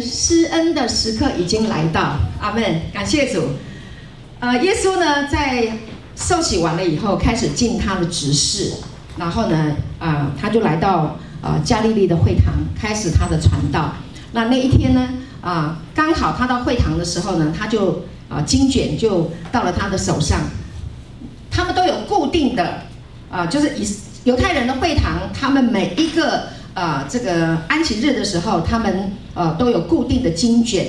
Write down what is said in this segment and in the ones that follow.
施恩的时刻已经来到，阿门，感谢主。呃，耶稣呢，在受洗完了以后，开始尽他的职事，然后呢，啊、他就来到呃加利利的会堂，开始他的传道。那那一天呢，啊、刚好他到会堂的时候呢，他就啊、经卷就到了他的手上。他们都有固定的啊、就是以犹太人的会堂，他们每一个、呃、这个安息日的时候，他们呃都有固定的经卷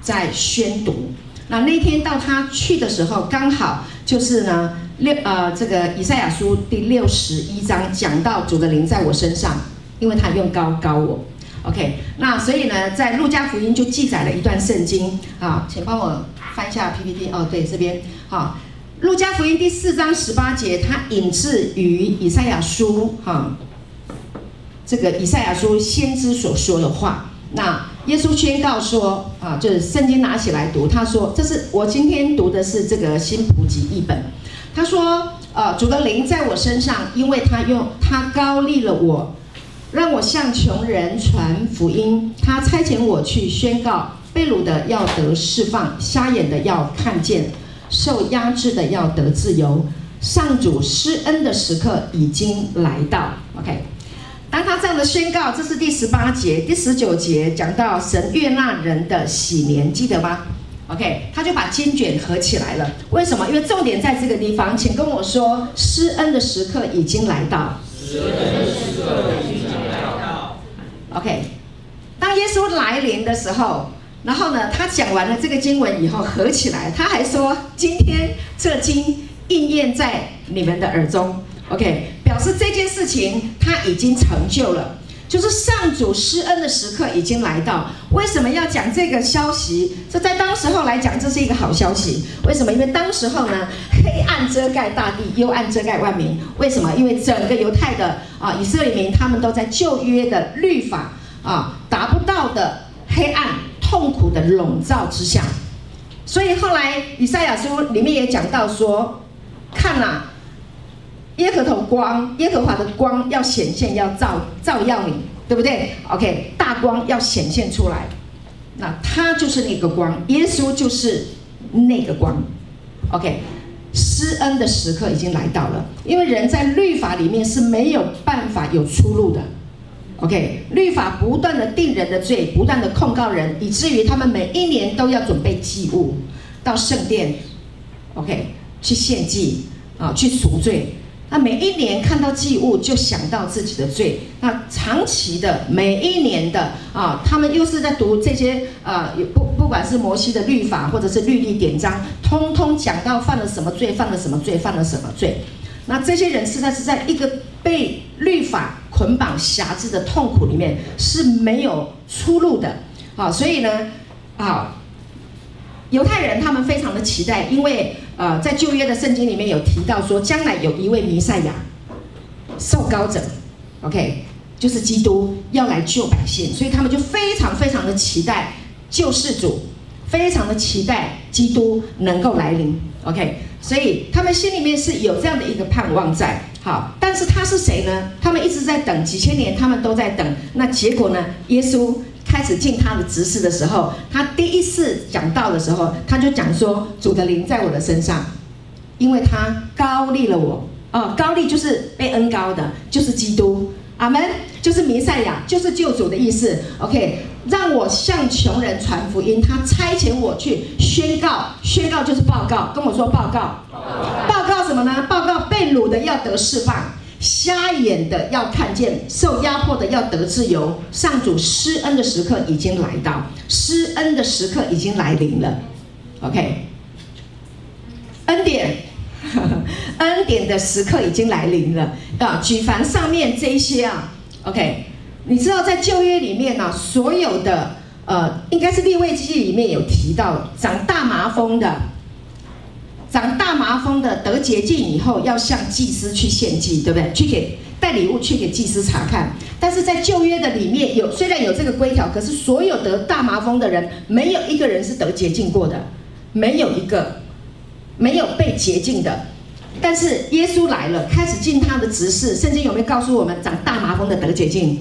在宣读。那那天到他去的时候，刚好就是呢六呃这个以赛亚书第六十一章讲到主的灵在我身上，因为他用高高我。OK，那所以呢，在路加福音就记载了一段圣经啊，请帮我翻一下 PPT 哦，对，这边好，路加福音第四章十八节，它引自于以赛亚书哈，这个以赛亚书先知所说的话。那耶稣宣告说啊，就是圣经拿起来读，他说这是我今天读的是这个新普及译本，他说呃，主的灵在我身上，因为他用他高立了我。让我向穷人传福音，他差遣我去宣告：被掳的要得释放，瞎眼的要看见，受压制的要得自由。上主施恩的时刻已经来到。OK，当他这样的宣告，这是第十八节、第十九节讲到神悦纳人的喜年，记得吗？OK，他就把经卷合起来了。为什么？因为重点在这个地方，请跟我说，施恩的时刻已经来到。施恩的时刻已经来到。OK，当耶稣来临的时候，然后呢，他讲完了这个经文以后合起来，他还说：“今天这经应验在你们的耳中。”OK，表示这件事情他已经成就了，就是上主施恩的时刻已经来到。为什么要讲这个消息？这在当时候来讲，这是一个好消息。为什么？因为当时候呢，黑暗遮盖大地，幽暗遮盖万民。为什么？因为整个犹太的啊以色列民，他们都在旧约的律法啊达不到的黑暗痛苦的笼罩之下。所以后来以赛亚书里面也讲到说，看呐，耶和头光，耶和华的光要显现，要照照耀你，对不对？OK，大光要显现出来，那他就是那个光，耶稣就是那个光。OK。施恩的时刻已经来到了，因为人在律法里面是没有办法有出路的。OK，律法不断的定人的罪，不断的控告人，以至于他们每一年都要准备祭物到圣殿，OK，去献祭啊，去赎罪。那每一年看到祭物就想到自己的罪。那长期的每一年的啊，他们又是在读这些啊，不不管是摩西的律法或者是律例典章，通通讲到犯了什么罪，犯了什么罪，犯了什么罪。那这些人实在是在一个被律法捆绑辖制的痛苦里面是没有出路的啊。所以呢，啊。犹太人他们非常的期待，因为呃，在旧约的圣经里面有提到说，将来有一位弥赛亚，受膏者，OK，就是基督要来救百姓，所以他们就非常非常的期待救世主，非常的期待基督能够来临，OK，所以他们心里面是有这样的一个盼望在。好，但是他是谁呢？他们一直在等，几千年他们都在等，那结果呢？耶稣。开始尽他的职事的时候，他第一次讲道的时候，他就讲说：“主的灵在我的身上，因为他高立了我。哦，高立就是被恩高的，就是基督。阿门，就是弥赛亚，就是救主的意思。OK，让我向穷人传福音，他差遣我去宣告，宣告就是报告。跟我说报告，报告什么呢？报告被掳的要得释放。”瞎眼的要看见，受压迫的要得自由。上主施恩的时刻已经来到，施恩的时刻已经来临了。OK，恩典，恩典的时刻已经来临了啊！举凡上面这一些啊，OK，你知道在旧约里面呢、啊，所有的呃，应该是利未记里面有提到长大麻风的。长大麻风的得洁净以后，要向祭司去献祭，对不对？去给带礼物去给祭司查看。但是在旧约的里面有，虽然有这个规条，可是所有得大麻风的人，没有一个人是得洁净过的，没有一个没有被洁净的。但是耶稣来了，开始尽他的职事。圣经有没有告诉我们，长大麻风的得洁净？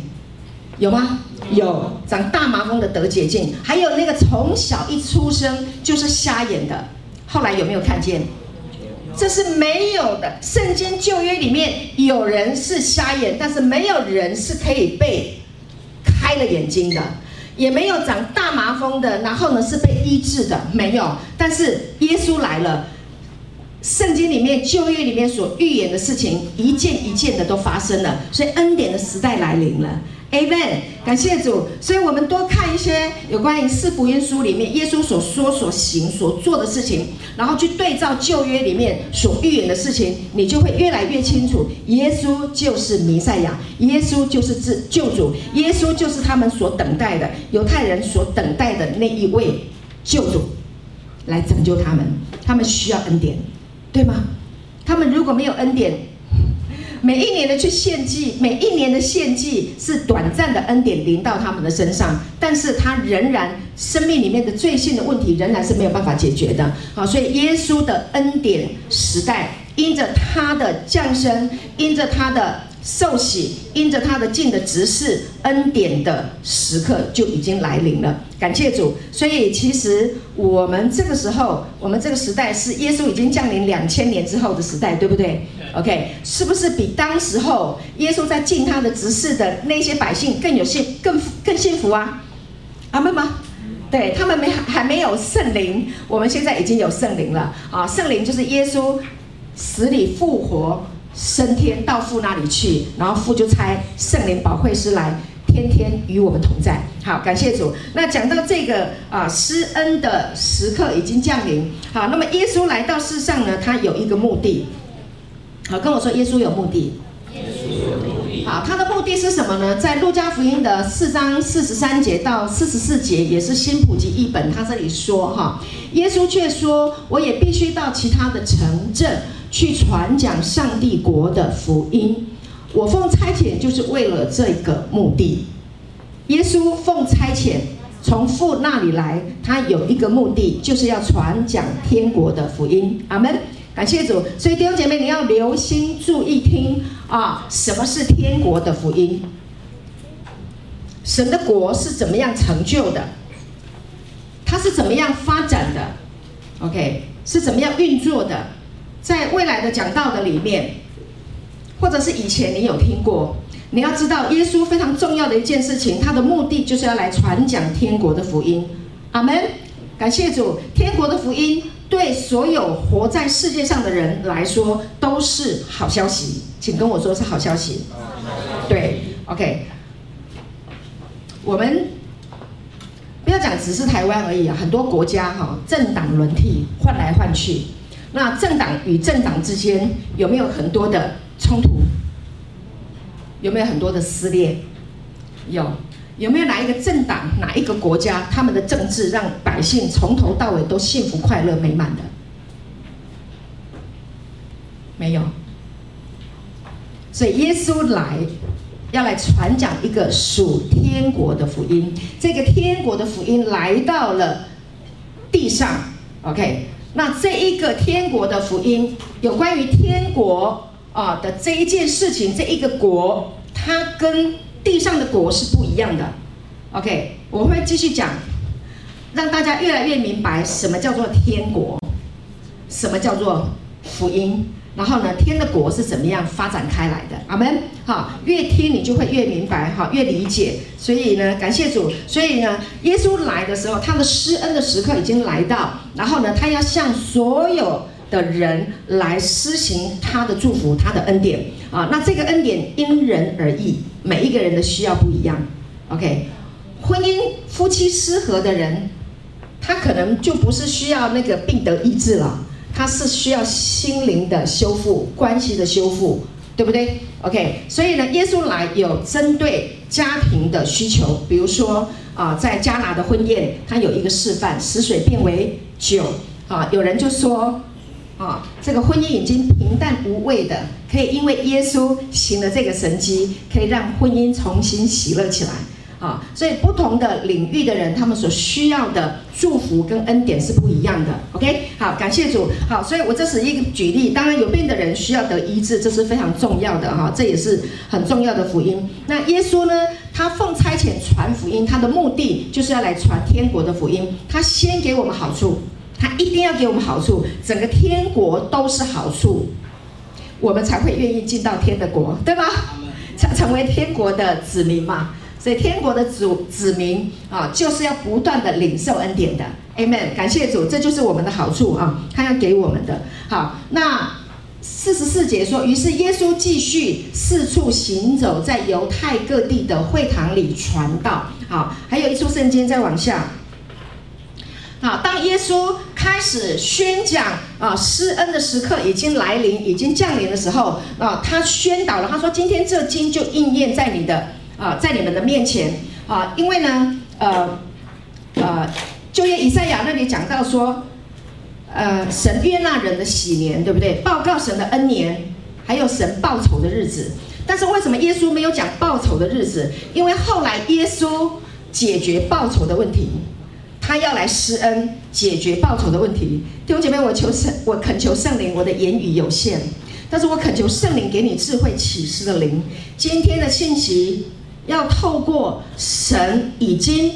有吗？有，长大麻风的得洁净，还有那个从小一出生就是瞎眼的，后来有没有看见？这是没有的。圣经旧约里面有人是瞎眼，但是没有人是可以被开了眼睛的，也没有长大麻风的，然后呢是被医治的，没有。但是耶稣来了，圣经里面旧约里面所预言的事情，一件一件的都发生了，所以恩典的时代来临了。Amen，感谢主。所以，我们多看一些有关于四福音书里面耶稣所说、所行、所做的事情，然后去对照旧约里面所预言的事情，你就会越来越清楚，耶稣就是弥赛亚，耶稣就是救主，耶稣就是他们所等待的犹太人所等待的那一位救主，来拯救他们。他们需要恩典，对吗？他们如果没有恩典，每一年的去献祭，每一年的献祭是短暂的恩典临到他们的身上，但是他仍然生命里面的罪性的问题仍然是没有办法解决的。好，所以耶稣的恩典时代，因着他的降生，因着他的。受洗，因着他的尽的职事，恩典的时刻就已经来临了。感谢主，所以其实我们这个时候，我们这个时代是耶稣已经降临两千年之后的时代，对不对？OK，是不是比当时候耶稣在尽他的职事的那些百姓更有幸、更更幸福啊？阿妹吗？对，他们没还没有圣灵，我们现在已经有圣灵了啊！圣灵就是耶稣死里复活。升天到父那里去，然后父就差圣灵保惠师来，天天与我们同在。好，感谢主。那讲到这个啊，施恩的时刻已经降临。好，那么耶稣来到世上呢，他有一个目的。好，跟我说，耶稣有目的。耶稣有目的。好，他的目的是什么呢？在路加福音的四章四十三节到四十四节，也是新普及译本，他这里说哈，耶稣却说，我也必须到其他的城镇。去传讲上帝国的福音，我奉差遣就是为了这个目的。耶稣奉差遣从父那里来，他有一个目的，就是要传讲天国的福音。阿门，感谢主。所以弟兄姐妹，你要留心注意听啊，什么是天国的福音？神的国是怎么样成就的？它是怎么样发展的？OK，是怎么样运作的？在未来的讲道的里面，或者是以前你有听过，你要知道耶稣非常重要的一件事情，他的目的就是要来传讲天国的福音。阿门，感谢主，天国的福音对所有活在世界上的人来说都是好消息，请跟我说是好消息。对，OK，我们不要讲只是台湾而已啊，很多国家哈，政党轮替，换来换去。那政党与政党之间有没有很多的冲突？有没有很多的撕裂？有。有没有哪一个政党、哪一个国家，他们的政治让百姓从头到尾都幸福、快乐、美满的？没有。所以耶稣来，要来传讲一个属天国的福音。这个天国的福音来到了地上，OK。那这一个天国的福音，有关于天国啊的这一件事情，这一个国，它跟地上的国是不一样的。OK，我会继续讲，让大家越来越明白什么叫做天国，什么叫做福音。然后呢，天的国是怎么样发展开来的？阿门。好，越听你就会越明白，哈，越理解。所以呢，感谢主。所以呢，耶稣来的时候，他的施恩的时刻已经来到。然后呢，他要向所有的人来施行他的祝福，他的恩典。啊，那这个恩典因人而异，每一个人的需要不一样。OK，婚姻夫妻失和的人，他可能就不是需要那个病得医治了。他是需要心灵的修复、关系的修复，对不对？OK，所以呢，耶稣来有针对家庭的需求，比如说啊，在加拿的婚宴，他有一个示范，使水变为酒啊。有人就说啊，这个婚姻已经平淡无味的，可以因为耶稣行了这个神迹，可以让婚姻重新喜乐起来。啊，所以不同的领域的人，他们所需要的祝福跟恩典是不一样的。OK，好，感谢主。好，所以我这是一个举例。当然，有病的人需要得医治，这是非常重要的哈，这也是很重要的福音。那耶稣呢？他奉差遣传福音，他的目的就是要来传天国的福音。他先给我们好处，他一定要给我们好处，整个天国都是好处，我们才会愿意进到天的国，对吗？成成为天国的子民嘛。所以天国的子子民啊，就是要不断的领受恩典的，Amen。感谢主，这就是我们的好处啊，他要给我们的。好，那四十四节说，于是耶稣继续四处行走，在犹太各地的会堂里传道。好，还有一处圣经再往下。好，当耶稣开始宣讲啊，施恩的时刻已经来临，已经降临的时候啊，他宣导了，他说：“今天这经就应验在你的。”啊，在你们的面前啊，因为呢，呃，呃，就耶以赛亚那里讲到说，呃，神悦纳人的喜年，对不对？报告神的恩年，还有神报仇的日子。但是为什么耶稣没有讲报仇的日子？因为后来耶稣解决报仇的问题，他要来施恩，解决报仇的问题。弟兄姐妹，我求圣，我恳求圣灵，我的言语有限，但是我恳求圣灵给你智慧启示的灵。今天的信息。要透过神已经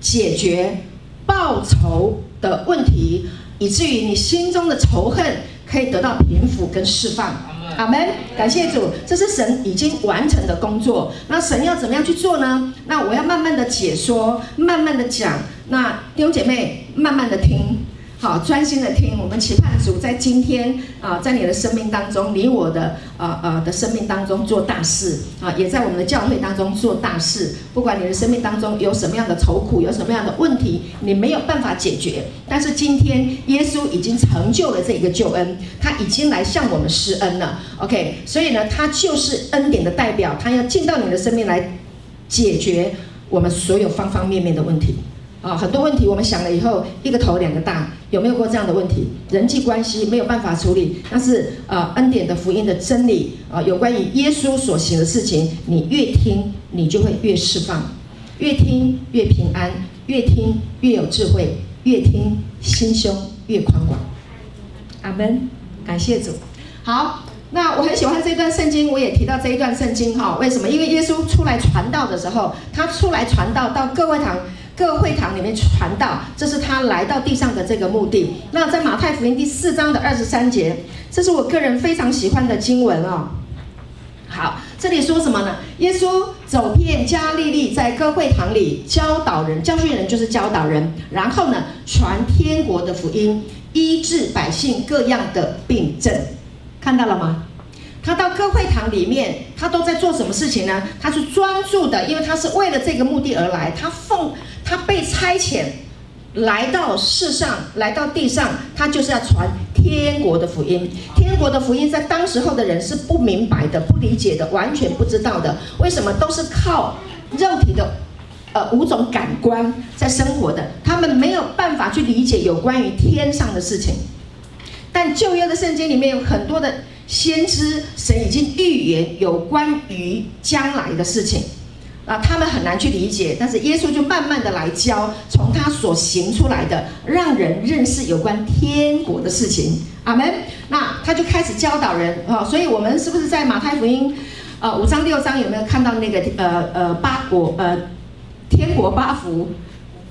解决报仇的问题，以至于你心中的仇恨可以得到平复跟释放。阿门。感谢主，这是神已经完成的工作。那神要怎么样去做呢？那我要慢慢的解说，慢慢的讲。那弟兄姐妹，慢慢的听。好，专心的听。我们期盼主在今天啊，在你的生命当中，你我的呃呃的生命当中做大事啊，也在我们的教会当中做大事。不管你的生命当中有什么样的愁苦，有什么样的问题，你没有办法解决，但是今天耶稣已经成就了这一个救恩，他已经来向我们施恩了。OK，所以呢，他就是恩典的代表，他要进到你的生命来解决我们所有方方面面的问题。啊，很多问题我们想了以后，一个头两个大，有没有过这样的问题？人际关系没有办法处理，但是呃，恩典的福音的真理啊，有关于耶稣所行的事情，你越听，你就会越释放，越听越平安，越听越有智慧，越听心胸越宽广。阿门，感谢主。好，那我很喜欢这段圣经，我也提到这一段圣经哈。为什么？因为耶稣出来传道的时候，他出来传道到各会堂。各会堂里面传道，这是他来到地上的这个目的。那在马太福音第四章的二十三节，这是我个人非常喜欢的经文哦。好，这里说什么呢？耶稣走遍加利利，在各会堂里教导人，教训人就是教导人，然后呢，传天国的福音，医治百姓各样的病症，看到了吗？他到各会堂里面，他都在做什么事情呢？他是专注的，因为他是为了这个目的而来。他奉他被差遣来到世上，来到地上，他就是要传天国的福音。天国的福音在当时候的人是不明白的、不理解的、完全不知道的。为什么都是靠肉体的呃五种感官在生活的？他们没有办法去理解有关于天上的事情。但旧约的圣经里面有很多的。先知神已经预言有关于将来的事情，啊，他们很难去理解，但是耶稣就慢慢的来教，从他所行出来的，让人认识有关天国的事情。阿门。那他就开始教导人啊，所以我们是不是在马太福音，呃，五章六章有没有看到那个呃呃八国呃天国八福？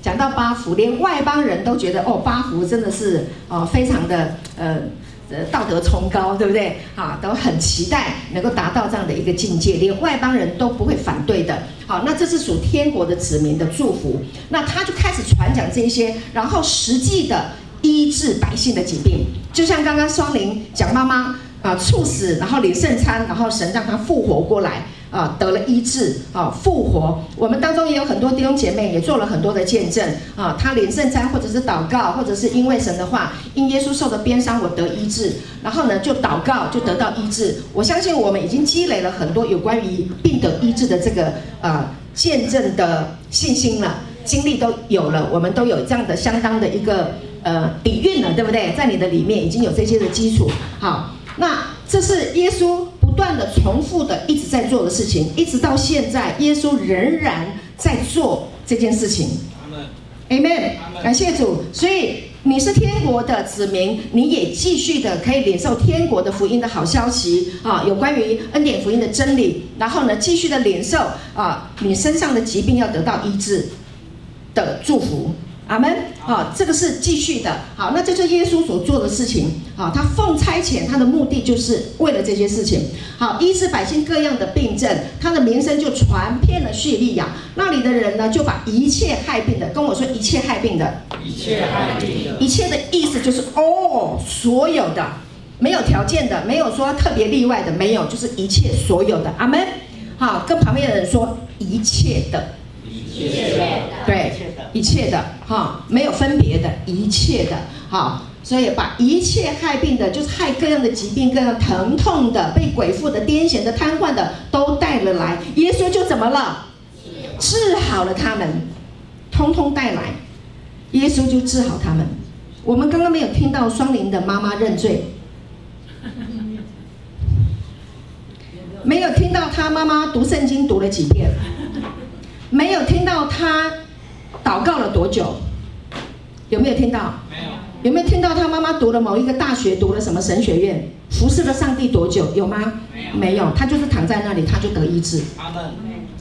讲到八福，连外邦人都觉得哦，八福真的是哦非常的呃。呃，道德崇高，对不对？啊，都很期待能够达到这样的一个境界，连外邦人都不会反对的。好，那这是属天国的子民的祝福。那他就开始传讲这些，然后实际的医治百姓的疾病，就像刚刚双林讲妈妈啊猝死，然后领圣餐，然后神让他复活过来。啊，得了医治，啊，复活。我们当中也有很多弟兄姐妹，也做了很多的见证。啊，他领圣餐，或者是祷告，或者是因为神的话，因耶稣受的鞭伤，我得医治。然后呢，就祷告，就得到医治。我相信我们已经积累了很多有关于病得医治的这个呃见证的信心了，经历都有了，我们都有这样的相当的一个呃底蕴了，对不对？在你的里面已经有这些的基础。好，那这是耶稣。不断的重复的一直在做的事情，一直到现在，耶稣仍然在做这件事情。阿门，感谢主。所以你是天国的子民，你也继续的可以领受天国的福音的好消息啊，有关于恩典福音的真理。然后呢，继续的领受啊，你身上的疾病要得到医治的祝福。阿门。好，这个是继续的。好，那这是耶稣所做的事情。好，他奉差遣，他的目的就是为了这些事情。好，医治百姓各样的病症，他的名声就传遍了叙利亚。那里的人呢，就把一切害病的跟我说，一切害病的，一切害病的，一切的意思就是哦，所有的，没有条件的，没有说特别例外的，没有，就是一切所有的。阿门。好，跟旁边的人说一切的。一切的，对，一切的，哈，没有分别的，一切的，好，所以把一切害病的，就是害各样的疾病、各样疼痛的、被鬼附的、癫痫的、瘫痪的，都带了来。耶稣就怎么了？治好了他们，通通带来，耶稣就治好他们。我们刚刚没有听到双灵的妈妈认罪，没有听到他妈妈读圣经读了几遍。没有听到他祷告了多久？有没有听到？没有。有没有听到他妈妈读了某一个大学，读了什么神学院，服侍了上帝多久？有吗？没有。没有，他就是躺在那里，他就得医治。阿门。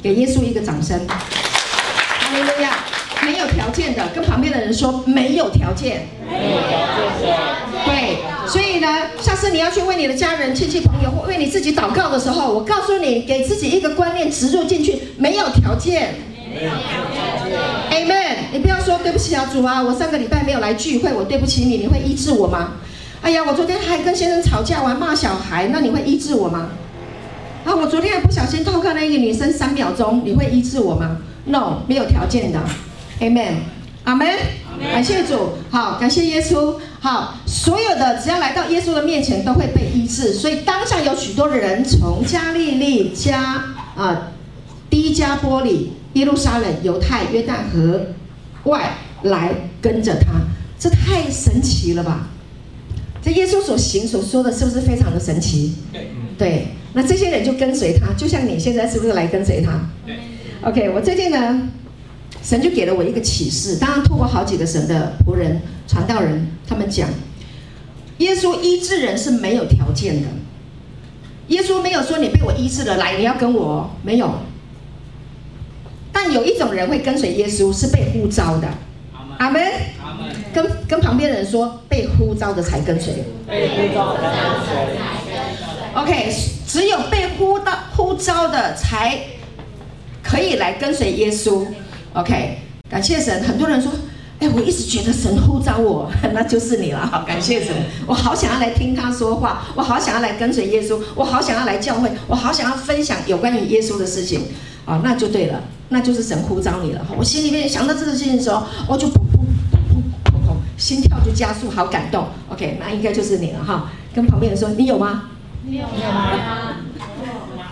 给耶稣一个掌声。哈利路亚。没有条件的，跟旁边的人说没有条件。没有条件。对，所以呢，下次你要去为你的家人、亲戚、朋友或为你自己祷告的时候，我告诉你，给自己一个观念植入进去，没有条件。没有条件。说对不起啊，主啊，我上个礼拜没有来聚会，我对不起你，你会医治我吗？哎呀，我昨天还跟先生吵架，我还骂小孩，那你会医治我吗？啊，我昨天还不小心偷看了一个女生三秒钟，你会医治我吗？No，没有条件的。Amen。阿门。感谢主，好，感谢耶稣，好，所有的只要来到耶稣的面前，都会被医治。所以当下有许多的人从加利利、加啊、低加波里、耶路撒冷、犹太、约旦河外来跟着他，这太神奇了吧？这耶稣所行所说的是不是非常的神奇？对，对，那这些人就跟随他，就像你现在是不是来跟随他？对，OK，我最近呢。神就给了我一个启示，当然透过好几个神的仆人、传道人，他们讲，耶稣医治人是没有条件的。耶稣没有说你被我医治了，来你要跟我，没有。但有一种人会跟随耶稣，是被呼召的。阿门。阿门。跟跟旁边的人说，被呼召的才跟随。被呼召的才跟随。OK，只有被呼到呼召的才可以来跟随耶稣。OK，感谢神。很多人说，哎，我一直觉得神呼召我，那就是你了。好，感谢神。我好想要来听他说话，我好想要来跟随耶稣，我好想要来教会，我好想要分享有关于耶稣的事情。啊，那就对了，那就是神呼召你了。我心里面想到这个事情的时候，我就噗噗噗噗噗，心跳就加速，好感动。OK，那应该就是你了哈。跟旁边人说，你有吗？你有吗？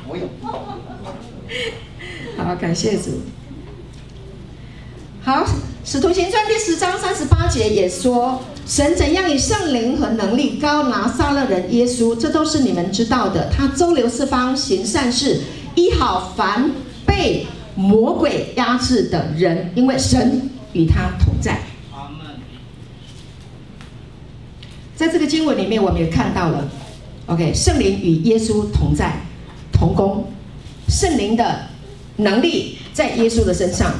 我有。好，感谢主。好，《使徒行传》第十章三十八节也说，神怎样以圣灵和能力高拿撒勒人耶稣，这都是你们知道的。他周流四方行善事，医好凡被魔鬼压制的人，因为神与他同在。阿门。在这个经文里面，我们也看到了，OK，圣灵与耶稣同在、同工，圣灵的能力在耶稣的身上。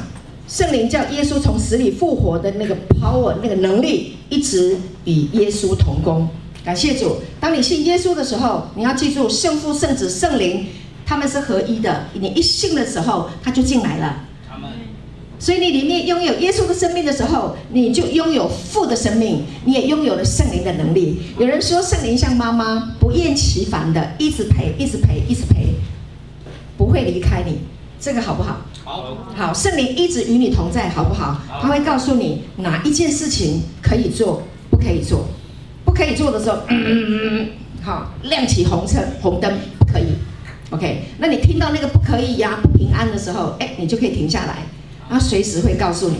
圣灵叫耶稣从死里复活的那个 power，那个能力，一直与耶稣同工。感谢主！当你信耶稣的时候，你要记住，圣父、圣子、圣灵，他们是合一的。你一信的时候，他就进来了。所以你里面拥有耶稣的生命的时候，你就拥有父的生命，你也拥有了圣灵的能力。有人说圣灵像妈妈，不厌其烦的一直陪，一直陪，一直陪，不会离开你。这个好不好？好，好，圣灵一直与你同在，好不好？他会告诉你哪一件事情可以做，不可以做。不可以做的时候，嗯嗯嗯，好，亮起红色红灯，不可以。OK，那你听到那个不可以呀、不平安的时候，哎，你就可以停下来，他随时会告诉你，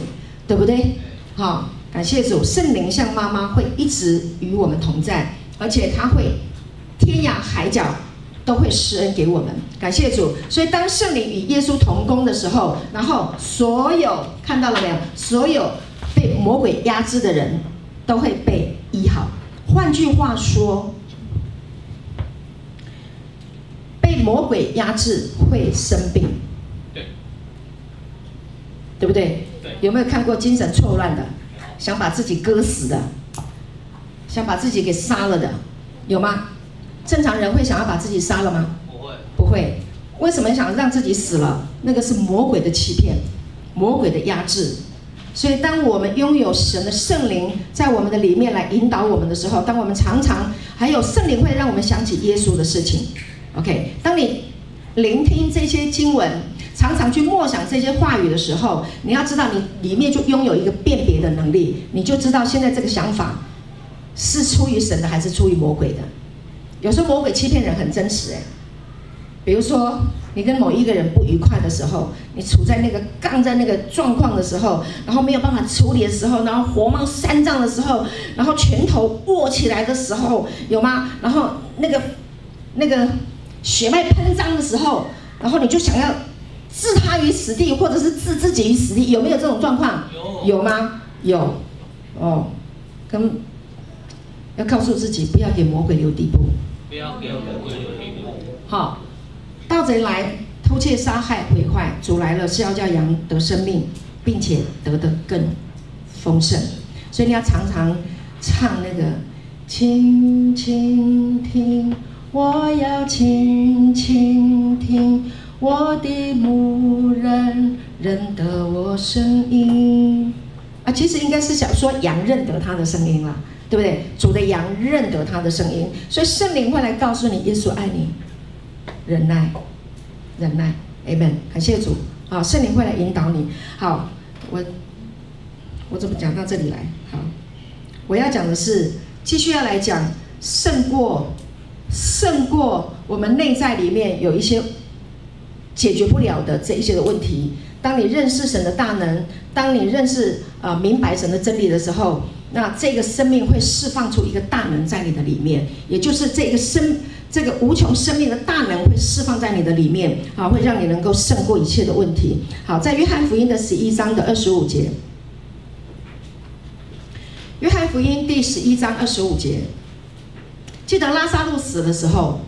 对不对？好，感谢主，圣灵像妈妈会一直与我们同在，而且他会天涯海角。都会施恩给我们，感谢主。所以当圣灵与耶稣同工的时候，然后所有看到了没有？所有被魔鬼压制的人，都会被医好。换句话说，被魔鬼压制会生病，对，对不对？对。有没有看过精神错乱的，想把自己割死的，想把自己给杀了的，有吗？正常人会想要把自己杀了吗？不会，不会。为什么想让自己死了？那个是魔鬼的欺骗，魔鬼的压制。所以，当我们拥有神的圣灵在我们的里面来引导我们的时候，当我们常常还有圣灵会让我们想起耶稣的事情。OK，当你聆听这些经文，常常去默想这些话语的时候，你要知道，你里面就拥有一个辨别的能力，你就知道现在这个想法是出于神的还是出于魔鬼的。有时候魔鬼欺骗人很真实，哎。比如说，你跟某一个人不愉快的时候，你处在那个杠在那个状况的时候，然后没有办法处理的时候，然后火冒三丈的时候，然后拳头握起来的时候，有吗？然后那个那个血脉喷张的时候，然后你就想要置他于死地，或者是置自己于死地，有没有这种状况？有，有吗？有，哦，跟要告诉自己，不要给魔鬼留地步，不要给魔鬼留地步，好。盗贼来偷窃、杀害、毁坏，主来了是要叫羊得生命，并且得的更丰盛。所以你要常常唱那个，轻轻听，我要轻轻听，我的牧人认得我声音。啊，其实应该是想说羊认得他的声音啦，对不对？主的羊认得他的声音，所以圣灵会来告诉你，耶稣爱你。忍耐，忍耐，Amen。感谢主，好，圣灵会来引导你。好，我我怎么讲到这里来？好，我要讲的是，继续要来讲胜过胜过我们内在里面有一些解决不了的这一些的问题。当你认识神的大能，当你认识啊、明白神的真理的时候，那这个生命会释放出一个大能在你的里面，也就是这个生。这个无穷生命的大能会释放在你的里面，啊，会让你能够胜过一切的问题。好，在约翰福音的十一章的二十五节，约翰福音第十一章二十五节，记得拉萨路死的时候，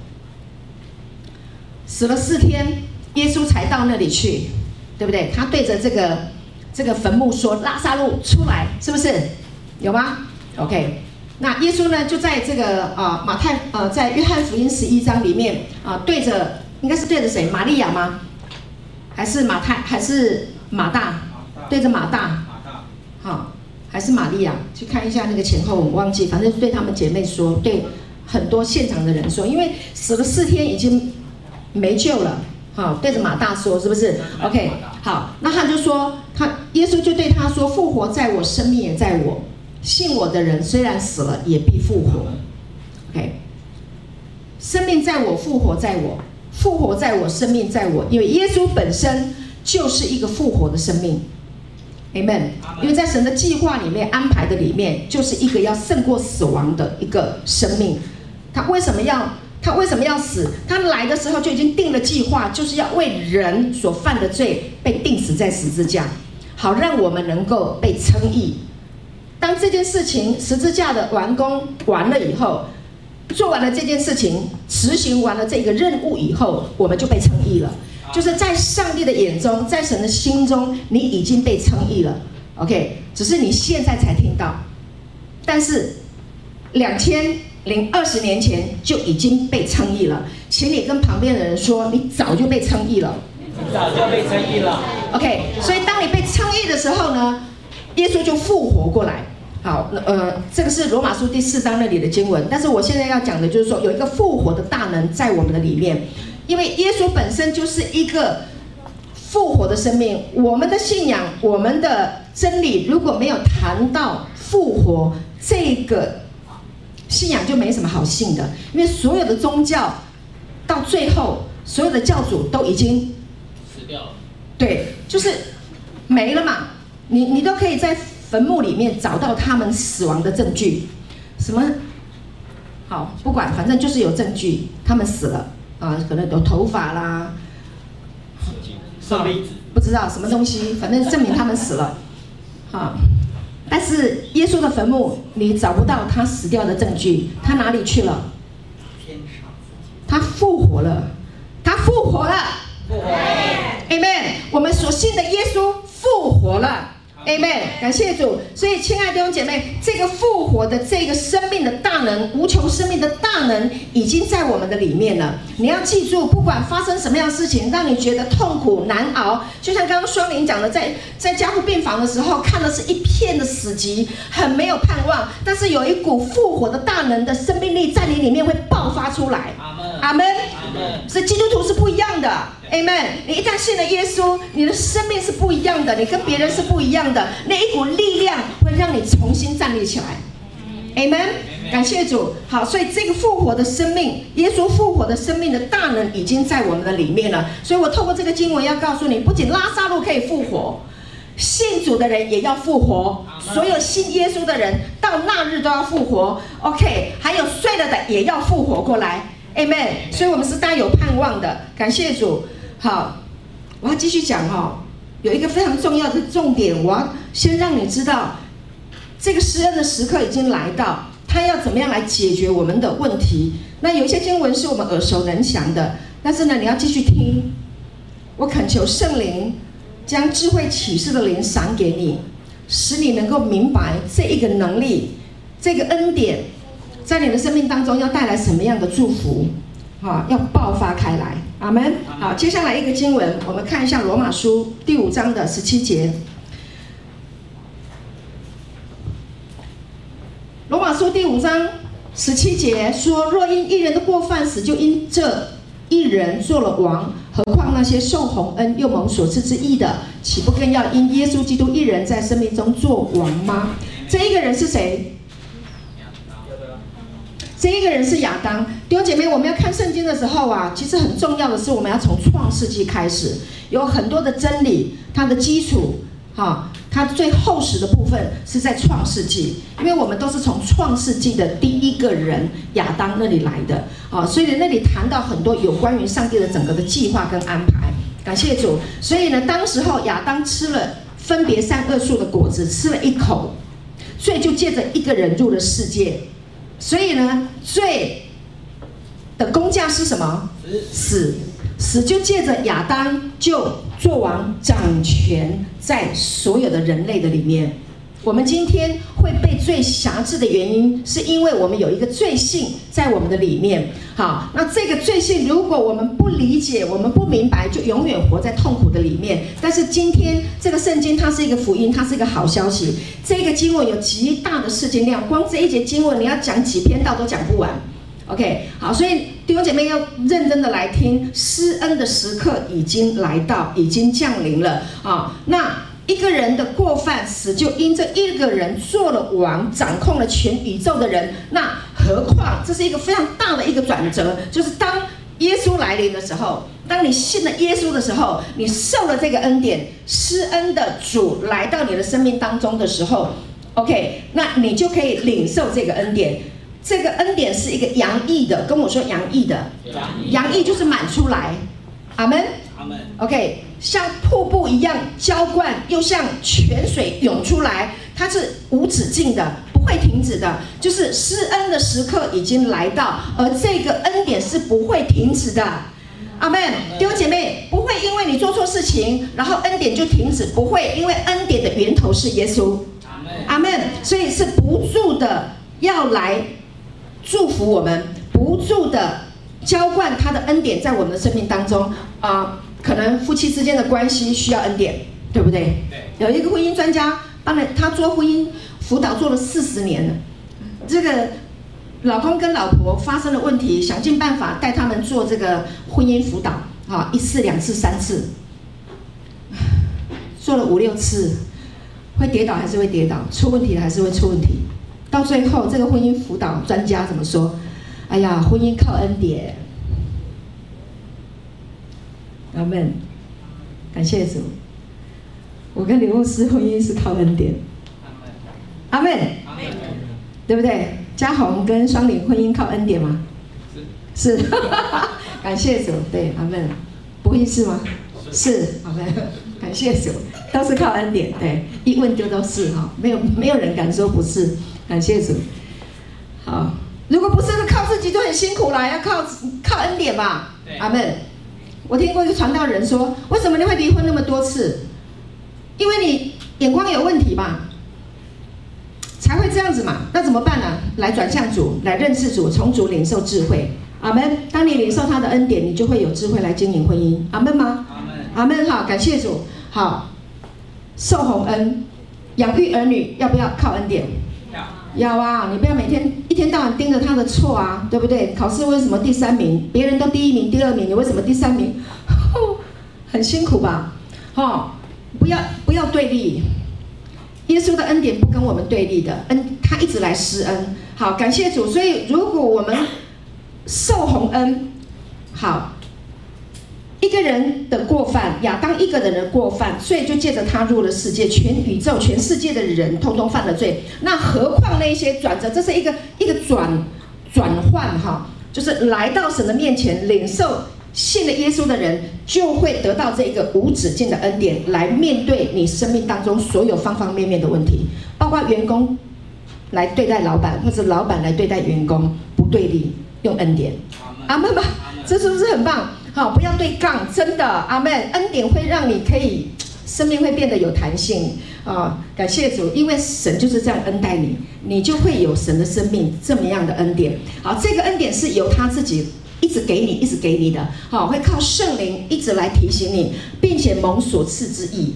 死了四天，耶稣才到那里去，对不对？他对着这个这个坟墓说：“拉萨路出来，是不是？有吗？”OK。那耶稣呢，就在这个啊马太呃，在约翰福音十一章里面啊，对着应该是对着谁？玛利亚吗？还是马太？还是马大？对着马大。好，还是玛利亚？去看一下那个前后，我忘记，反正对他们姐妹说，对很多现场的人说，因为死了四天已经没救了。好，对着马大说，是不是？OK，好，那他就说，他耶稣就对他说，复活在我，生命也在我。信我的人虽然死了，也必复活。OK，生命在我，复活在我，复活在我，生命在我。因为耶稣本身就是一个复活的生命。Amen。因为在神的计划里面安排的里面，就是一个要胜过死亡的一个生命。他为什么要他为什么要死？他来的时候就已经定了计划，就是要为人所犯的罪被钉死在十字架，好让我们能够被称义。当这件事情十字架的完工完了以后，做完了这件事情，执行完了这个任务以后，我们就被称义了。就是在上帝的眼中，在神的心中，你已经被称义了。OK，只是你现在才听到，但是两千零二十年前就已经被称义了。请你跟旁边的人说，你早就被称义了。你早就被称义了。OK，所以当你被称义的时候呢，耶稣就复活过来。好，呃，这个是罗马书第四章那里的经文，但是我现在要讲的就是说，有一个复活的大能在我们的里面，因为耶稣本身就是一个复活的生命。我们的信仰，我们的真理，如果没有谈到复活，这个信仰就没什么好信的，因为所有的宗教到最后，所有的教主都已经死掉了，对，就是没了嘛。你你都可以在坟墓里面找到他们死亡的证据，什么？好，不管，反正就是有证据，他们死了啊，可能有头发啦，不知道什么东西，反正证明他们死了。好，但是耶稣的坟墓你找不到他死掉的证据，他哪里去了？他复活了，他复活了。复活。Amen。我们所信的耶稣复活了。Amen，感谢主。所以，亲爱的弟兄姐妹，这个复活的这个生命的大能，无穷生命的大能，已经在我们的里面了。你要记住，不管发生什么样的事情，让你觉得痛苦难熬，就像刚刚双林讲的，在在加护病房的时候，看的是一片的死寂，很没有盼望。但是有一股复活的大能的生命力在你里面会爆发出来。阿门。是基督徒是不一样的。Amen。你一旦信了耶稣，你的生命是不一样的，你跟别人是不一样的。那一股力量会让你重新站立起来。Amen。感谢主。好，所以这个复活的生命，耶稣复活的生命的大能已经在我们的里面了。所以我透过这个经文要告诉你，不仅拉萨路可以复活，信主的人也要复活。所有信耶稣的人到那日都要复活。OK，还有睡了的也要复活过来。Amen。所以我们是大有盼望的。感谢主。好，我要继续讲哈，有一个非常重要的重点，我要先让你知道，这个施恩的时刻已经来到，他要怎么样来解决我们的问题？那有一些经文是我们耳熟能详的，但是呢，你要继续听。我恳求圣灵将智慧启示的灵赏给你，使你能够明白这一个能力，这个恩典，在你的生命当中要带来什么样的祝福？好，要爆发开来，阿门。好，接下来一个经文，我们看一下罗马书第五章的十七节。罗马书第五章十七节说：“若因一人的过犯死，就因这一人做了王，何况那些受洪恩又蒙所赐之义的，岂不更要因耶稣基督一人在生命中做王吗？”这一个人是谁？这一个人是亚当，弟兄姐妹，我们要看圣经的时候啊，其实很重要的是，我们要从创世纪开始，有很多的真理，它的基础，哈，它最厚实的部分是在创世纪，因为我们都是从创世纪的第一个人亚当那里来的，啊，所以那里谈到很多有关于上帝的整个的计划跟安排，感谢主。所以呢，当时候亚当吃了分别善恶树的果子，吃了一口，所以就借着一个人入了世界。所以呢，罪的工价是什么？死，死就借着亚当就做王掌权在所有的人类的里面。我们今天会被罪辖制的原因，是因为我们有一个罪性在我们的里面。好，那这个罪性，如果我们不理解，我们不明白，就永远活在痛苦的里面。但是今天这个圣经，它是一个福音，它是一个好消息。这个经文有极大的事件量，光这一节经文，你要讲几篇道都讲不完。OK，好，所以弟兄姐妹要认真的来听，施恩的时刻已经来到，已经降临了啊。那。一个人的过犯死，就因这一个人做了王，掌控了全宇宙的人。那何况这是一个非常大的一个转折，就是当耶稣来临的时候，当你信了耶稣的时候，你受了这个恩典，施恩的主来到你的生命当中的时候，OK，那你就可以领受这个恩典。这个恩典是一个洋溢的，跟我说洋溢的，洋溢就是满出来。阿门。阿门。OK。像瀑布一样浇灌，又像泉水涌出来，它是无止境的，不会停止的。就是施恩的时刻已经来到，而这个恩典是不会停止的。阿门。弟兄姐妹，不会因为你做错事情，然后恩典就停止，不会，因为恩典的源头是耶稣。阿门。所以是不住的要来祝福我们，不住的浇灌他的恩典在我们的生命当中啊。可能夫妻之间的关系需要恩典，对不对？有一个婚姻专家，帮了他做婚姻辅导做了四十年了。这个老公跟老婆发生了问题，想尽办法带他们做这个婚姻辅导，啊，一次、两次、三次，做了五六次，会跌倒还是会跌倒，出问题还是会出问题。到最后，这个婚姻辅导专家怎么说？哎呀，婚姻靠恩典。阿门，感谢主。我跟李牧师婚姻是靠恩典。阿门，阿门，对不对？嘉宏跟双林婚姻靠恩典吗？是，是，感谢主。对，阿门，不会是吗？是，好的，感谢主，都是靠恩典，对，一问就都是哈，没有没有人敢说不是，感谢主。好，如果不是靠自己就很辛苦啦，要靠靠恩典吧。阿门。我听过一个传道人说，为什么你会离婚那么多次？因为你眼光有问题吧，才会这样子嘛。那怎么办呢？来转向主，来认识主，从主领受智慧。阿门。当你领受他的恩典，你就会有智慧来经营婚姻。阿门吗？阿门。阿门。好，感谢主。好，受洪恩，养育儿女要不要靠恩典？要。啊！你不要每天一天到晚盯着他的错啊，对不对？考试为什么第三名？别人都第一名、第二名，你为什么第三名？很辛苦吧？哦，不要不要对立。耶稣的恩典不跟我们对立的，恩他一直来施恩。好，感谢主。所以如果我们受洪恩，好，一个人的过犯，亚当一个人的过犯，罪就借着他入了世界，全宇宙、全世界的人通通犯了罪。那何况那些转折，这是一个一个转转换哈，就是来到神的面前，领受信了耶稣的人，就会得到这个无止境的恩典，来面对你生命当中所有方方面面的问题，包括员工来对待老板，或者老板来对待员工，不对立。用恩典，阿门吧，这是不是很棒？好，不要对杠，真的，阿门。恩典会让你可以生命会变得有弹性啊！感谢主，因为神就是这样恩待你，你就会有神的生命这么样的恩典。好，这个恩典是由他自己一直给你，一直给你的。好，会靠圣灵一直来提醒你，并且蒙所赐之义。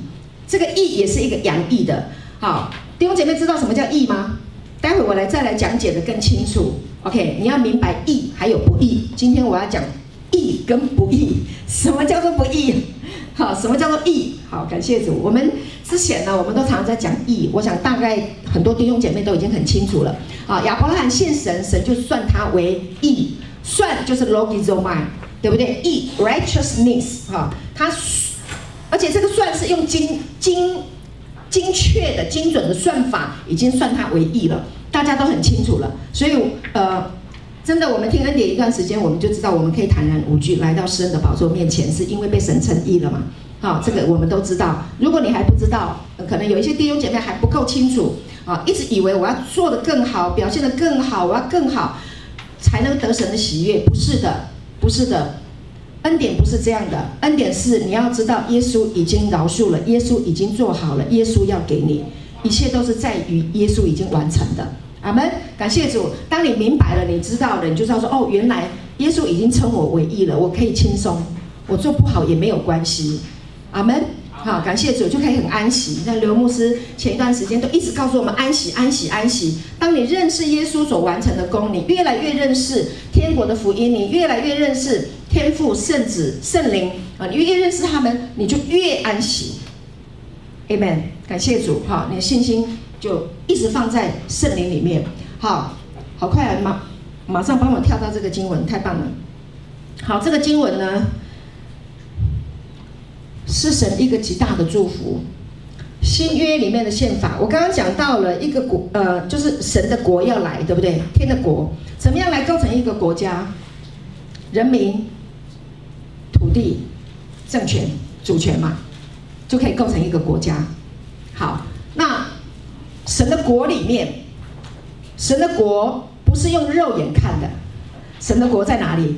这个义也是一个洋溢的。好，弟兄姐妹知道什么叫义吗？待会我来再来讲解得更清楚。OK，你要明白义还有不义。今天我要讲义跟不义。什么叫做不义？好，什么叫做义？好，感谢主。我们之前呢，我们都常常在讲义。我想大概很多弟兄姐妹都已经很清楚了。好，亚伯拉罕信神，神就算他为义，算就是 logizomai，对不对？义 righteousness 哈，他而且这个算是用精精精确的精准的算法，已经算他为义了。大家都很清楚了，所以呃，真的，我们听恩典一段时间，我们就知道我们可以坦然无惧来到神的宝座面前，是因为被神称义了嘛？好，这个我们都知道。如果你还不知道，可能有一些弟兄姐妹还不够清楚啊，一直以为我要做得更好，表现得更好，我要更好才能得神的喜悦，不是的，不是的，恩典不是这样的，恩典是你要知道，耶稣已经饶恕了，耶稣已经做好了，耶稣要给你。一切都是在于耶稣已经完成的，阿门。感谢主。当你明白了，你知道了，你就知道说，哦，原来耶稣已经称我为义了，我可以轻松，我做不好也没有关系，阿门。好，感谢主，就可以很安息。那刘牧师前一段时间都一直告诉我们安息，安息，安息。当你认识耶稣所完成的功，你越来越认识天国的福音，你越来越认识天父、圣子、圣灵啊，你越认识他们，你就越安息。Amen，感谢主哈，你的信心就一直放在圣灵里面。好，好快啊，马马上帮我跳到这个经文，太棒了。好，这个经文呢，是神一个极大的祝福。新约里面的宪法，我刚刚讲到了一个国，呃，就是神的国要来，对不对？天的国怎么样来构成一个国家？人民、土地、政权、主权嘛。就可以构成一个国家。好，神的国里面，神的国不是用肉眼看的，神的国在哪里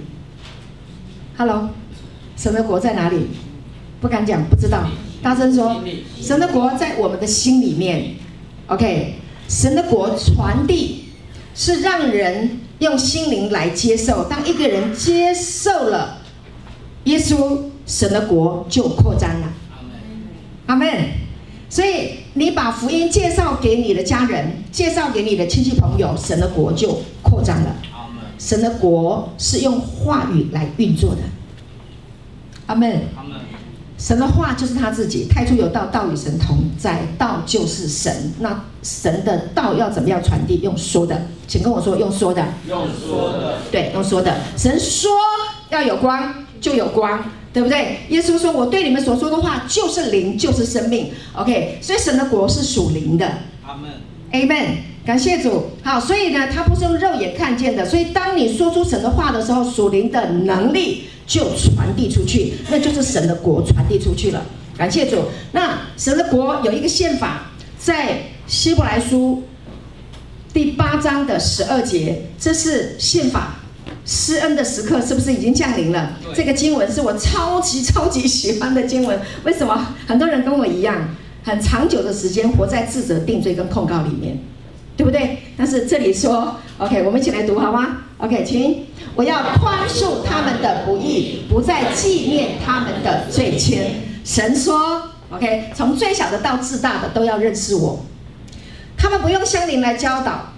？Hello，神的国在哪里？不敢讲，不知道。大声说，神的国在我们的心里面。OK，神的国传递是让人用心灵来接受。当一个人接受了耶稣，神的国就扩张了。阿门。所以你把福音介绍给你的家人，介绍给你的亲戚朋友，神的国就扩张了。神的国是用话语来运作的。阿门。阿门。神的话就是他自己。太初有道，道与神同在，道就是神。那神的道要怎么样传递？用说的，请跟我说，用说的。用说的。对，用说的。神说要有光，就有光。对不对？耶稣说：“我对你们所说的话就是灵，就是生命。” OK，所以神的国是属灵的。阿门。Amen。感谢主。好，所以呢，他不是用肉眼看见的，所以当你说出神的话的时候，属灵的能力就传递出去，那就是神的国传递出去了。感谢主。那神的国有一个宪法，在希伯来书第八章的十二节，这是宪法。施恩的时刻是不是已经降临了？这个经文是我超级超级喜欢的经文。为什么？很多人跟我一样，很长久的时间活在自责、定罪跟控告里面，对不对？但是这里说，OK，我们一起来读好吗？OK，请，我要宽恕他们的不义，不再纪念他们的罪愆。神说，OK，从最小的到至大的都要认识我，他们不用圣灵来教导。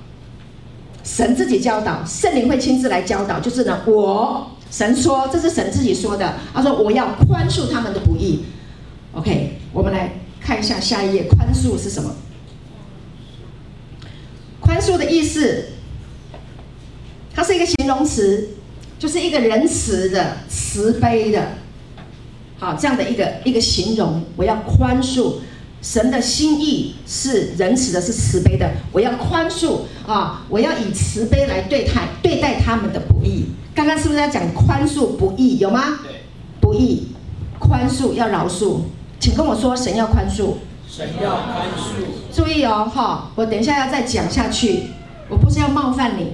神自己教导，圣灵会亲自来教导。就是呢，我神说，这是神自己说的。他说我要宽恕他们的不义。OK，我们来看一下下一页，宽恕是什么？宽恕的意思，它是一个形容词，就是一个仁慈的、慈悲的，好，这样的一个一个形容。我要宽恕。神的心意是仁慈的，是慈悲的。我要宽恕啊！我要以慈悲来对待对待他们的不义。刚刚是不是在讲宽恕不义？有吗？对，不义，宽恕要饶恕。请跟我说，神要宽恕。神要宽恕。注意哦，哈！我等一下要再讲下去。我不是要冒犯你，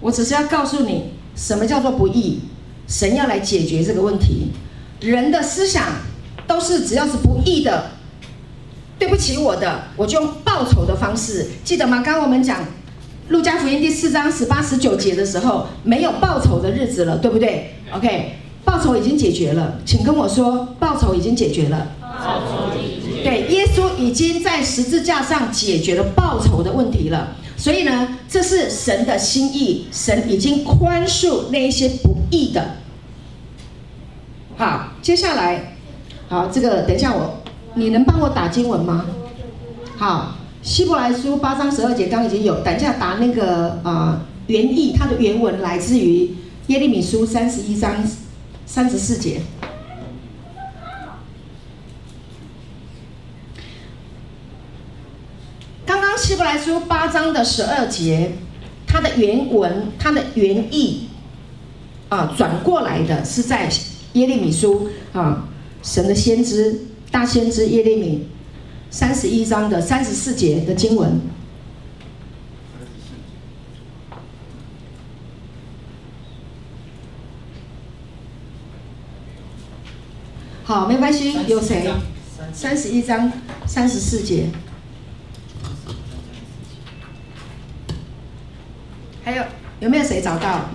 我只是要告诉你什么叫做不义。神要来解决这个问题。人的思想都是只要是不义的。对不起我的，我就用报仇的方式，记得吗？刚刚我们讲《路加福音》第四章十八、十九节的时候，没有报仇的日子了，对不对？OK，报仇已经解决了，请跟我说，报仇已经解决了。报仇已经解决。对，耶稣已经在十字架上解决了报仇的问题了，所以呢，这是神的心意，神已经宽恕那一些不义的。好，接下来，好，这个等一下我。你能帮我打经文吗？好，希伯来书八章十二节刚已经有，等一下打那个啊、原意，它的原文来自于耶利米书三十一章三十四节。刚刚希伯来书八章的十二节，它的原文，它的原意啊转过来的是在耶利米书啊神的先知。大先知耶利米三十一章的三十四节的经文，好，没关系，有谁？三十一章三十四节，还有有没有谁找到？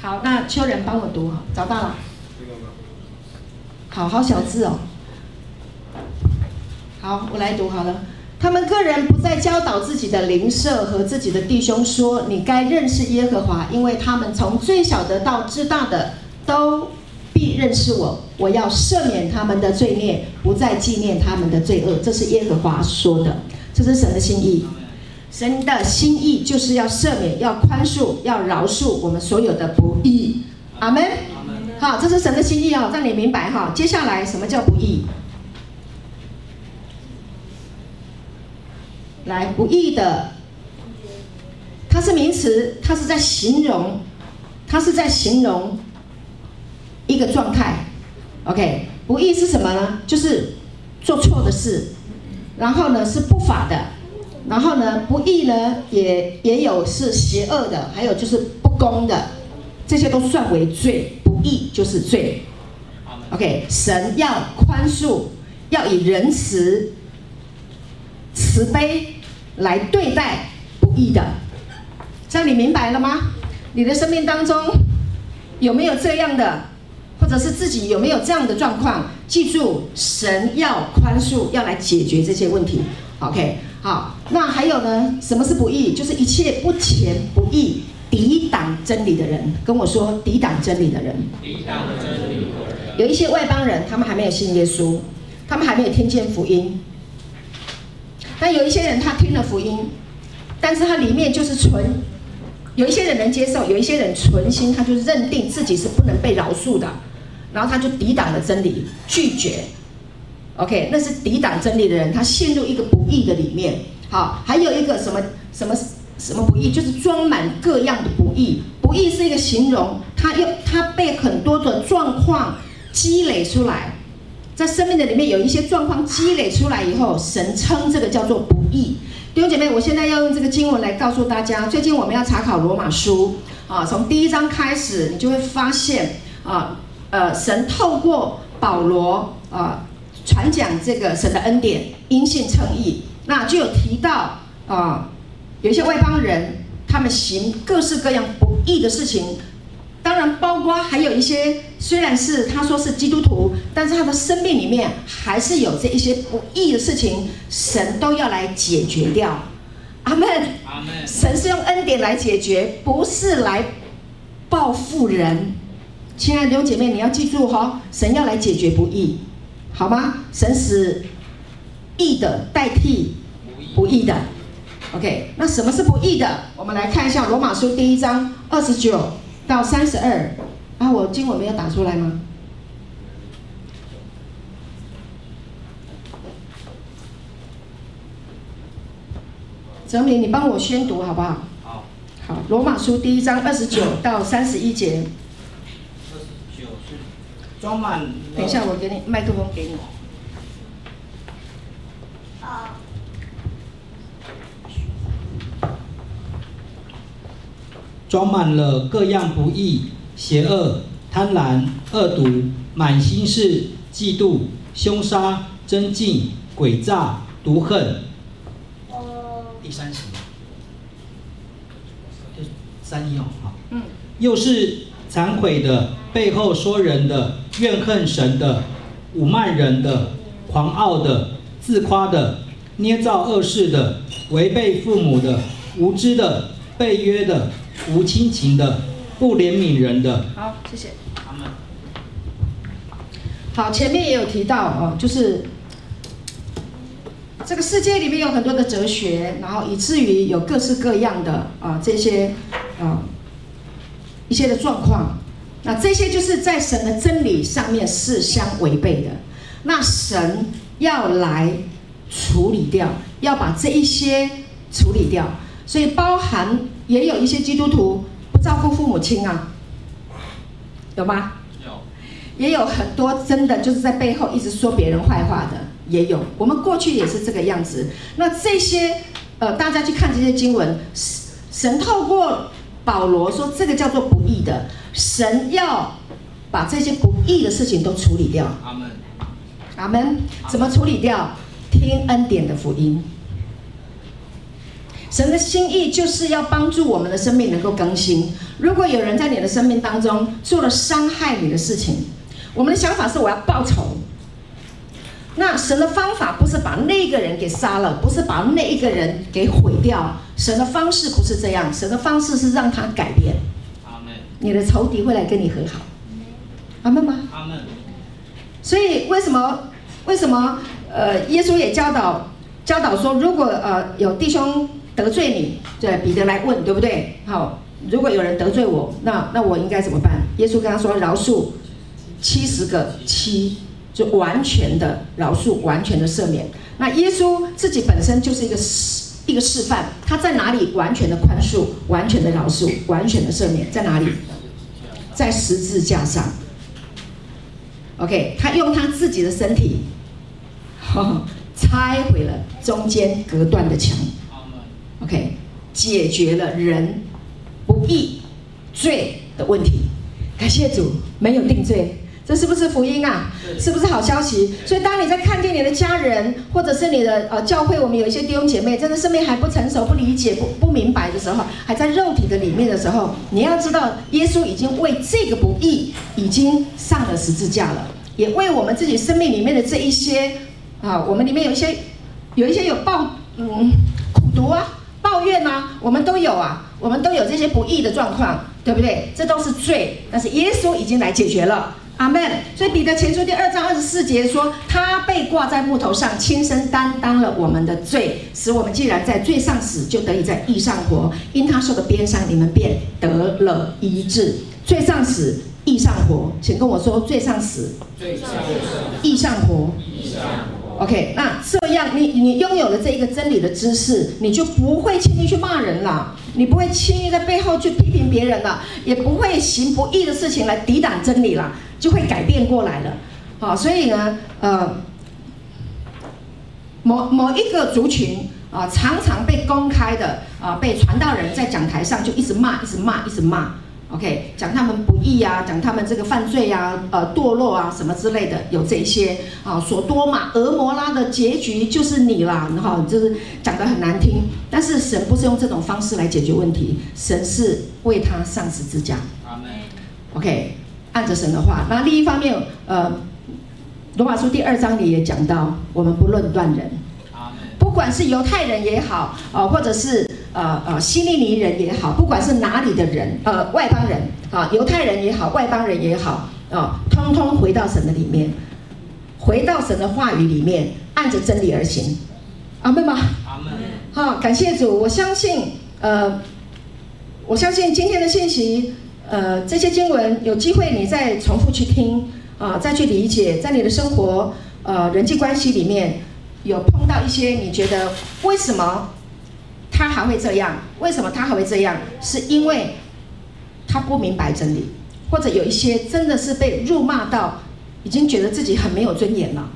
好，那秋人帮我读，找到了。好好小字哦，好，我来读好了。他们个人不再教导自己的邻舍和自己的弟兄说：“你该认识耶和华，因为他们从最小的到至大的都必认识我。我要赦免他们的罪孽，不再纪念他们的罪恶。”这是耶和华说的，这是神的心意。神的心意就是要赦免，要宽恕，要饶恕我们所有的不义。阿门。好，这是神的心意哦，让你明白哈。接下来，什么叫不义？来，不义的，它是名词，它是在形容，它是在形容一个状态。OK，不义是什么呢？就是做错的事，然后呢是不法的，然后呢不义呢也也有是邪恶的，还有就是不公的，这些都算为罪。不义就是罪，OK，神要宽恕，要以仁慈、慈悲来对待不义的，这样你明白了吗？你的生命当中有没有这样的，或者是自己有没有这样的状况？记住，神要宽恕，要来解决这些问题，OK，好，那还有呢？什么是不义？就是一切不虔不义。抵挡真理的人跟我说：“抵挡真理的人，抵挡真理，有一些外邦人，他们还没有信耶稣，他们还没有听见福音。但有一些人，他听了福音，但是他里面就是存，有一些人能接受，有一些人存心，他就认定自己是不能被饶恕的，然后他就抵挡了真理，拒绝。OK，那是抵挡真理的人，他陷入一个不义的里面。好，还有一个什么什么什么不义，就是装满各样的不义。不义是一个形容，他又他被很多的状况积累出来，在生命的里面有一些状况积累出来以后，神称这个叫做不义。弟兄姐妹，我现在要用这个经文来告诉大家，最近我们要查考罗马书啊，从第一章开始，你就会发现啊，呃，神透过保罗啊。传讲这个神的恩典，因信称义，那就有提到啊、有一些外邦人，他们行各式各样不义的事情，当然包括还有一些虽然是他说是基督徒，但是他的生命里面还是有这一些不义的事情，神都要来解决掉。阿门。阿门。神是用恩典来解决，不是来报复人。亲爱的弟兄姐妹，你要记住哈、哦，神要来解决不义。好吗？神使义的代替不义的。OK，那什么是不义的？我们来看一下罗马书第一章二十九到三十二。啊，我经文没有打出来吗？哲明，你帮我宣读好不好？好。好，罗马书第一章二十九到三十一节。装满。等一下，我给你麦克风，给你。装满了各样不义、邪恶、贪婪、恶毒、满心是嫉妒、凶杀、争竞、诡诈、毒恨。第三十。三一哦，好。嗯。又是惭愧的，背后说人的。怨恨神的、侮慢人的、狂傲的、自夸的、捏造恶事的、违背父母的、无知的、背约的、无亲情的、不怜悯人的。好，谢谢。好，前面也有提到哦，就是这个世界里面有很多的哲学，然后以至于有各式各样的啊这些啊一些的状况。那这些就是在神的真理上面是相违背的，那神要来处理掉，要把这一些处理掉，所以包含也有一些基督徒不照顾父母亲啊，有吗？有，也有很多真的就是在背后一直说别人坏话的，也有。我们过去也是这个样子。那这些呃，大家去看这些经文，神透过。保罗说：“这个叫做不义的，神要把这些不义的事情都处理掉。”阿门。阿门。怎么处理掉？听恩典的福音。神的心意就是要帮助我们的生命能够更新。如果有人在你的生命当中做了伤害你的事情，我们的想法是我要报仇。那神的方法不是把那个人给杀了，不是把那一个人给毁掉。神的方式不是这样，神的方式是让他改变。你的仇敌会来跟你和好。阿门吗？阿门。所以为什么为什么呃耶稣也教导教导说，如果呃有弟兄得罪你，对彼得来问，对不对？好，如果有人得罪我，那那我应该怎么办？耶稣跟他说，饶恕七十个七。就完全的饶恕，完全的赦免。那耶稣自己本身就是一个示一个示范，他在哪里完全的宽恕，完全的饶恕，完全的赦免，在哪里？在十字架上。OK，他用他自己的身体，呵呵拆毁了中间隔断的墙。OK，解决了人不义罪的问题。感谢主，没有定罪。这是不是福音啊？是不是好消息？所以当你在看见你的家人，或者是你的呃教会，我们有一些弟兄姐妹，真的生命还不成熟、不理解、不不明白的时候，还在肉体的里面的时候，你要知道，耶稣已经为这个不义已经上了十字架了，也为我们自己生命里面的这一些啊，我们里面有一些有一些有暴嗯苦毒啊、抱怨啊，我们都有啊，我们都有这些不义的状况，对不对？这都是罪，但是耶稣已经来解决了。阿门。所以彼得前书第二章二十四节说，他被挂在木头上，亲身担当了我们的罪，使我们既然在罪上死，就得以在义上活。因他受的鞭伤，你们便得了医治。罪上死，义上活，请跟我说罪上死，罪上义上活。义上活。OK，那这样你你拥有了这一个真理的知识，你就不会轻易去骂人了，你不会轻易在背后去批评别人了，也不会行不义的事情来抵挡真理了，就会改变过来了。好，所以呢，呃，某某一个族群啊，常常被公开的啊，被传道人在讲台上就一直骂，一直骂，一直骂。OK，讲他们不义啊，讲他们这个犯罪啊，呃，堕落啊，什么之类的，有这些啊，索多玛、俄摩拉的结局就是你啦，然后就是讲得很难听。但是神不是用这种方式来解决问题，神是为他上十字架。OK，按着神的话。那另一方面，呃，罗马书第二章里也讲到，我们不论断人。不管是犹太人也好，啊，或者是。呃呃，希利尼人也好，不管是哪里的人，呃，外邦人啊，犹太人也好，外邦人也好，啊，通通回到神的里面，回到神的话语里面，按着真理而行。阿门吗？阿门。好，感谢主，我相信，呃，我相信今天的信息，呃，这些经文有机会你再重复去听啊，再去理解，在你的生活，呃，人际关系里面有碰到一些你觉得为什么？他还会这样？为什么他还会这样？是因为他不明白真理，或者有一些真的是被辱骂到，已经觉得自己很没有尊严了，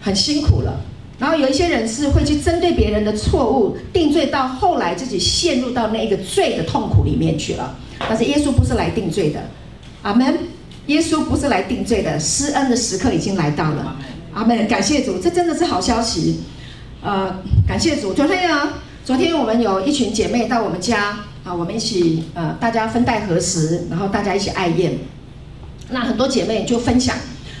很辛苦了。然后有一些人是会去针对别人的错误定罪，到后来自己陷入到那个罪的痛苦里面去了。但是耶稣不是来定罪的，阿门。耶稣不是来定罪的，施恩的时刻已经来到了，阿门。感谢主，这真的是好消息。呃，感谢主。昨天呢，昨天我们有一群姐妹到我们家啊，我们一起呃，大家分带合食，然后大家一起爱宴。那很多姐妹就分享。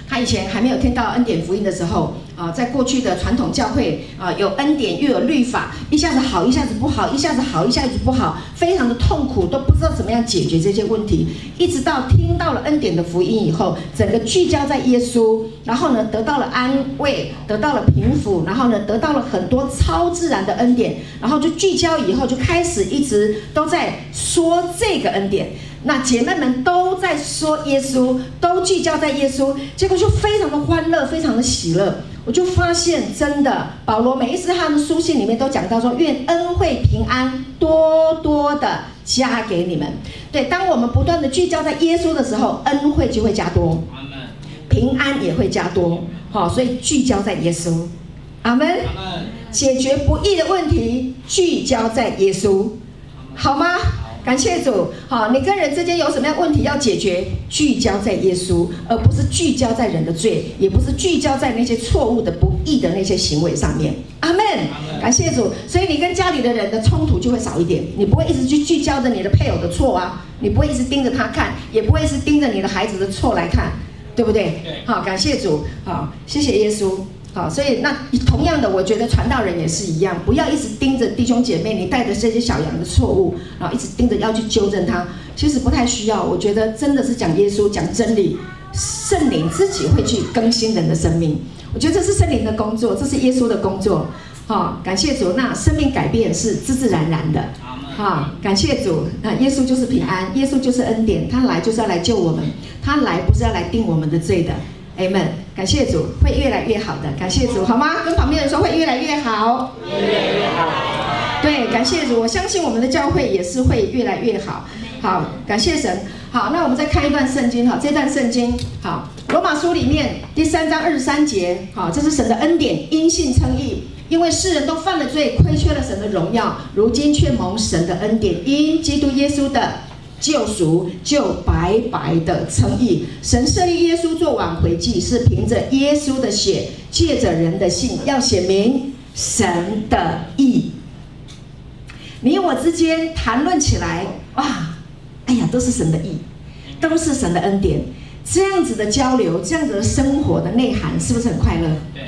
她以前还没有听到恩典福音的时候，啊，在过去的传统教会啊，有恩典又有律法，一下子好，一下子不好，一下子好，一下子不好，非常的痛苦，都不知道怎么样解决这些问题。一直到听到了恩典的福音以后，整个聚焦在耶稣，然后呢，得到了安慰，得到了平抚，然后呢，得到了很多超自然的恩典，然后就聚焦以后，就开始一直都在说这个恩典。那姐妹们都在说耶稣，都聚焦在耶稣，结果就非常的欢乐，非常的喜乐。我就发现，真的，保罗每一次他们书信里面都讲到说，愿恩惠平安多多的加给你们。对，当我们不断的聚焦在耶稣的时候，恩惠就会加多，平安也会加多。好，所以聚焦在耶稣，阿门。解决不易的问题，聚焦在耶稣，好吗？感谢主，好，你跟人之间有什么样问题要解决？聚焦在耶稣，而不是聚焦在人的罪，也不是聚焦在那些错误的、不义的那些行为上面。阿门。感谢主，所以你跟家里的人的冲突就会少一点，你不会一直去聚焦着你的配偶的错啊，你不会一直盯着他看，也不会是盯着你的孩子的错来看，对不对？好，感谢主，好，谢谢耶稣。好，所以那同样的，我觉得传道人也是一样，不要一直盯着弟兄姐妹，你带着这些小羊的错误，然后一直盯着要去纠正他，其实不太需要。我觉得真的是讲耶稣、讲真理，圣灵自己会去更新人的生命。我觉得这是圣灵的工作，这是耶稣的工作。好，感谢主，那生命改变是自自然然的。好，感谢主，那耶稣就是平安，耶稣就是恩典，他来就是要来救我们，他来不是要来定我们的罪的。Amen，感谢主，会越来越好的。感谢主，好吗？跟旁边人说会越来越好，越来越好。对，感谢主，我相信我们的教会也是会越来越好。好，感谢神。好，那我们再看一段圣经哈，这段圣经好，罗马书里面第三章二十三节，好，这是神的恩典，因信称义，因为世人都犯了罪，亏缺了神的荣耀，如今却蒙神的恩典，因基督耶稣的。救赎就白白的称义，神设立耶稣做挽回祭，是凭着耶稣的血，借着人的信，要显明神的义。你我之间谈论起来，哇，哎呀，都是神的义，都是神的恩典。这样子的交流，这样子的生活的内涵，是不是很快乐？对。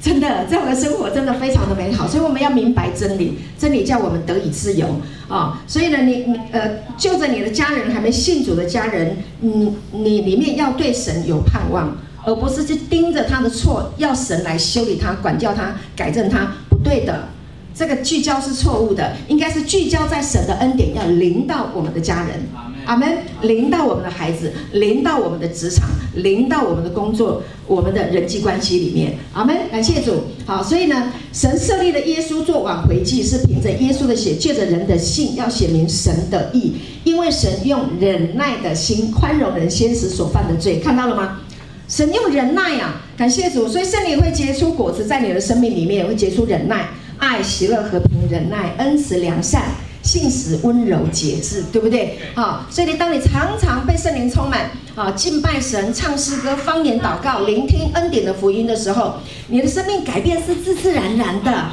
真的，这样的生活真的非常的美好，所以我们要明白真理，真理叫我们得以自由啊、所以呢，你你呃，就着你的家人还没信主的家人，你你里面要对神有盼望，而不是去盯着他的错，要神来修理他、管教他、改正他，不对的，这个聚焦是错误的，应该是聚焦在神的恩典要临到我们的家人。阿门。临到我们的孩子，临到我们的职场，临到我们的工作，我们的人际关系里面，阿门。感谢主。好，所以呢，神设立的耶稣做挽回祭，是凭着耶稣的血，借着人的信，要显明神的义。因为神用忍耐的心宽容人先时所犯的罪，看到了吗？神用忍耐啊，感谢主，所以圣灵会结出果子，在你的生命里面会结出忍耐、爱、喜乐、和平、忍耐、恩慈、良善、信实、温柔、节制，对不对？好，所以你当你常常被圣灵充满，啊，敬拜神、唱诗歌、方言祷告、聆听恩典的福音的时候，你的生命改变是自自然然的，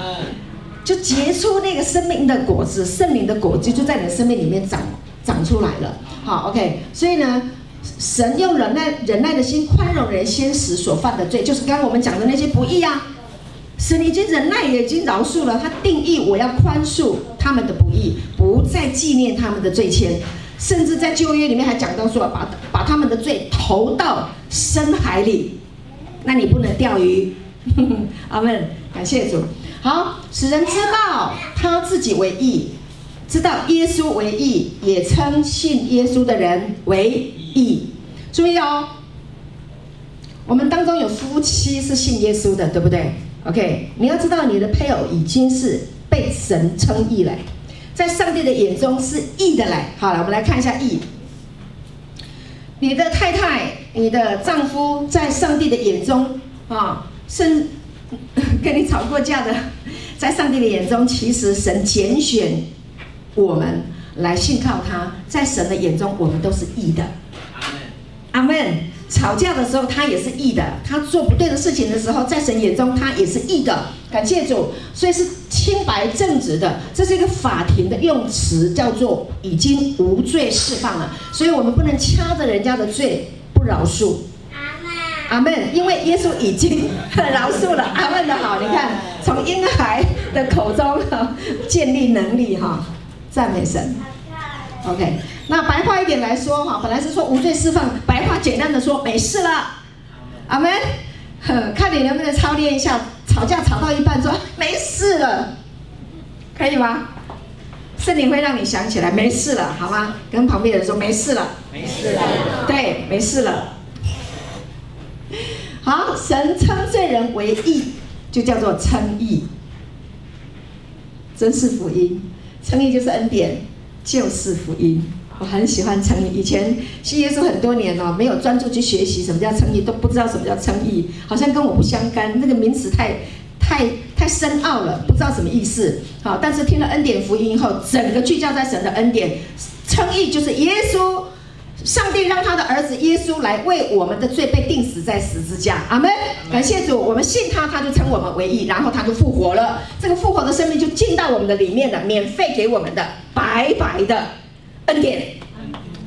就结出那个生命的果子，圣灵的果子就在你的生命里面长长出来了。好，OK，所以呢。神用忍耐、忍耐的心宽容人先时所犯的罪，就是刚刚我们讲的那些不义啊。神已经忍耐，也已经饶恕了。他定义我要宽恕他们的不义，不再纪念他们的罪愆。甚至在旧约里面还讲到说，把把他们的罪投到深海里。那你不能钓鱼。阿门，感谢主。好，使人知道他自己为义，知道耶稣为义，也称信耶稣的人为义。注意哦，我们当中有夫妻是信耶稣的，对不对？OK，你要知道你的配偶已经是被神称义了，在上帝的眼中是义的嘞。好了，我们来看一下义。你的太太、你的丈夫，在上帝的眼中啊，是 跟你吵过架的，在上帝的眼中，其实神拣选我们来信靠他，在神的眼中，我们都是义的。阿门。吵架的时候，他也是义的；他做不对的事情的时候，在神眼中，他也是义的。感谢主，所以是清白正直的。这是一个法庭的用词，叫做已经无罪释放了。所以我们不能掐着人家的罪不饶恕。阿门。因为耶稣已经饶恕了。阿门的好，你看，从婴孩的口中建立能力哈，赞美神。OK。那白话一点来说哈，本来是说无罪释放，白话简单的说没事了，阿门。看你能不能操练一下，吵架吵到一半说没事了，可以吗？圣灵会让你想起来没事了，好吗？跟旁边的人说没事了，没事了，对，没事了。好，神称罪人为义，就叫做称义，真是福音。称义就是恩典，就是福音。我很喜欢称义，以前信耶稣很多年了，没有专注去学习什么叫称义，都不知道什么叫称义，好像跟我不相干，那个名词太太太深奥了，不知道什么意思。好，但是听了恩典福音以后，整个聚焦在神的恩典，称义就是耶稣，上帝让他的儿子耶稣来为我们的罪被钉死在十字架。阿门。感谢主，我们信他，他就称我们为义，然后他就复活了，这个复活的生命就进到我们的里面了，免费给我们的，白白的。恩典，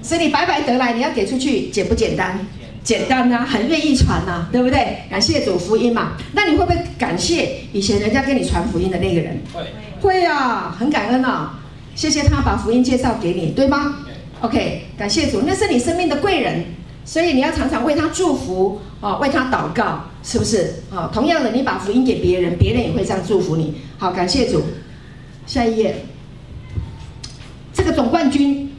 所以你白白得来，你要给出去，简不简单？简单呐、啊，很愿意传呐、啊，对不对？感谢主福音嘛。那你会不会感谢以前人家给你传福音的那个人？会，会啊，很感恩啊。谢谢他把福音介绍给你，对吗？OK，感谢主，那是你生命的贵人，所以你要常常为他祝福啊，为他祷告，是不是？啊，同样的，你把福音给别人，别人也会这样祝福你。好，感谢主。下一页，这个总冠军。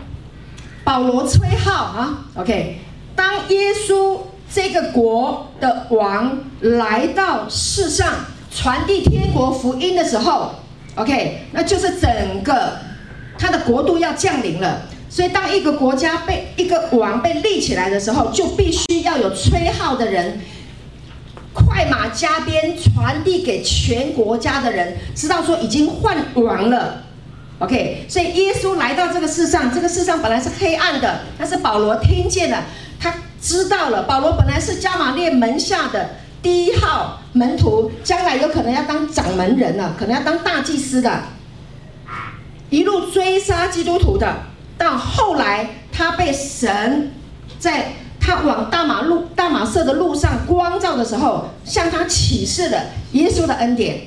保罗吹号啊，OK。当耶稣这个国的王来到世上传递天国福音的时候，OK，那就是整个他的国度要降临了。所以，当一个国家被一个王被立起来的时候，就必须要有吹号的人，快马加鞭传递给全国家的人，知道说已经换王了。OK，所以耶稣来到这个世上，这个世上本来是黑暗的，但是保罗听见了，他知道了。保罗本来是加玛列门下的第一号门徒，将来有可能要当掌门人了，可能要当大祭司的，一路追杀基督徒的，到后来他被神在他往大马路大马色的路上光照的时候，向他启示了耶稣的恩典。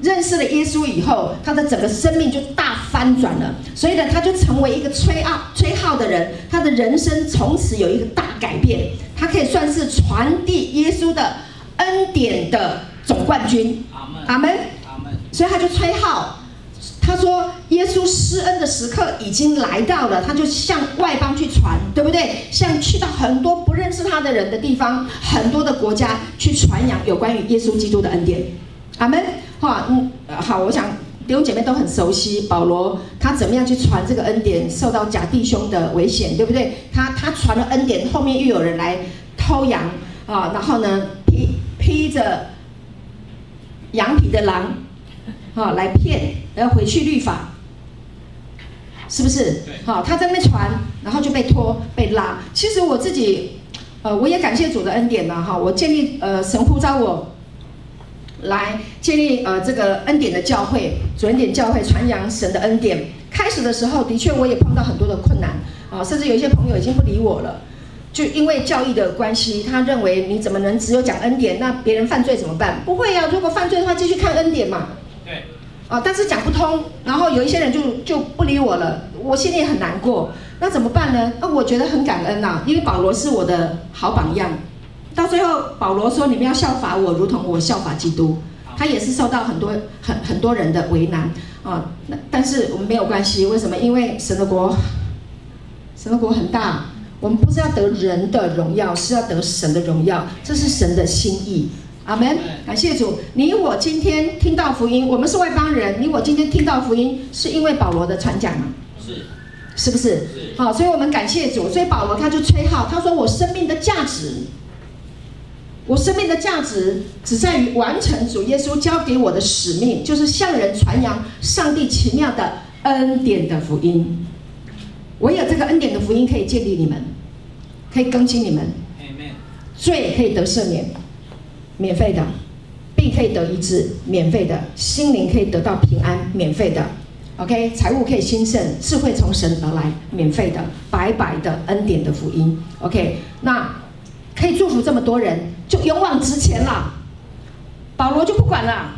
认识了耶稣以后，他的整个生命就大翻转了。所以呢，他就成为一个吹号吹号的人，他的人生从此有一个大改变。他可以算是传递耶稣的恩典的总冠军。阿门。阿门。所以他就吹号，他说耶稣施恩的时刻已经来到了，他就向外邦去传，对不对？像去到很多不认识他的人的地方，很多的国家去传扬有关于耶稣基督的恩典。阿门。好，嗯，好，我想弟兄姐妹都很熟悉保罗，他怎么样去传这个恩典，受到假弟兄的危险，对不对？他他传了恩典，后面又有人来偷羊啊，然后呢，披披着羊皮的狼。啊，来骗，然后回去律法，是不是？好，他在那边传，然后就被拖、被拉。其实我自己，呃，我也感谢主的恩典呢。哈，我建立呃神呼召我来建立呃这个恩典的教会，主恩典教会传扬神的恩典。开始的时候，的确我也碰到很多的困难啊，甚至有一些朋友已经不理我了，就因为教义的关系，他认为你怎么能只有讲恩典？那别人犯罪怎么办？不会呀，如果犯罪的话，继续看恩典嘛。对，啊，但是讲不通，然后有一些人就就不理我了，我心里也很难过。那怎么办呢？那我觉得很感恩呐、啊，因为保罗是我的好榜样。到最后，保罗说：“你们要效法我，如同我效法基督。”他也是受到很多很很多人的为难啊。那但是我们没有关系，为什么？因为神的国，神的国很大，我们不是要得人的荣耀，是要得神的荣耀，这是神的心意。阿门，感谢主。你我今天听到福音，我们是外邦人。你我今天听到福音，是因为保罗的传讲吗？是，是不是？是。好，所以我们感谢主。所以保罗他就吹号，他说：“我生命的价值，我生命的价值只在于完成主耶稣交给我的使命，就是向人传扬上帝奇妙的恩典的福音。唯有这个恩典的福音可以建立你们，可以更新你们，罪可以得赦免。”免费的，病可以得医治，免费的；心灵可以得到平安，免费的。OK，财务可以兴盛，智慧从神而来，免费的，白白的恩典的福音。OK，那可以祝福这么多人，就勇往直前了。保罗就不管了，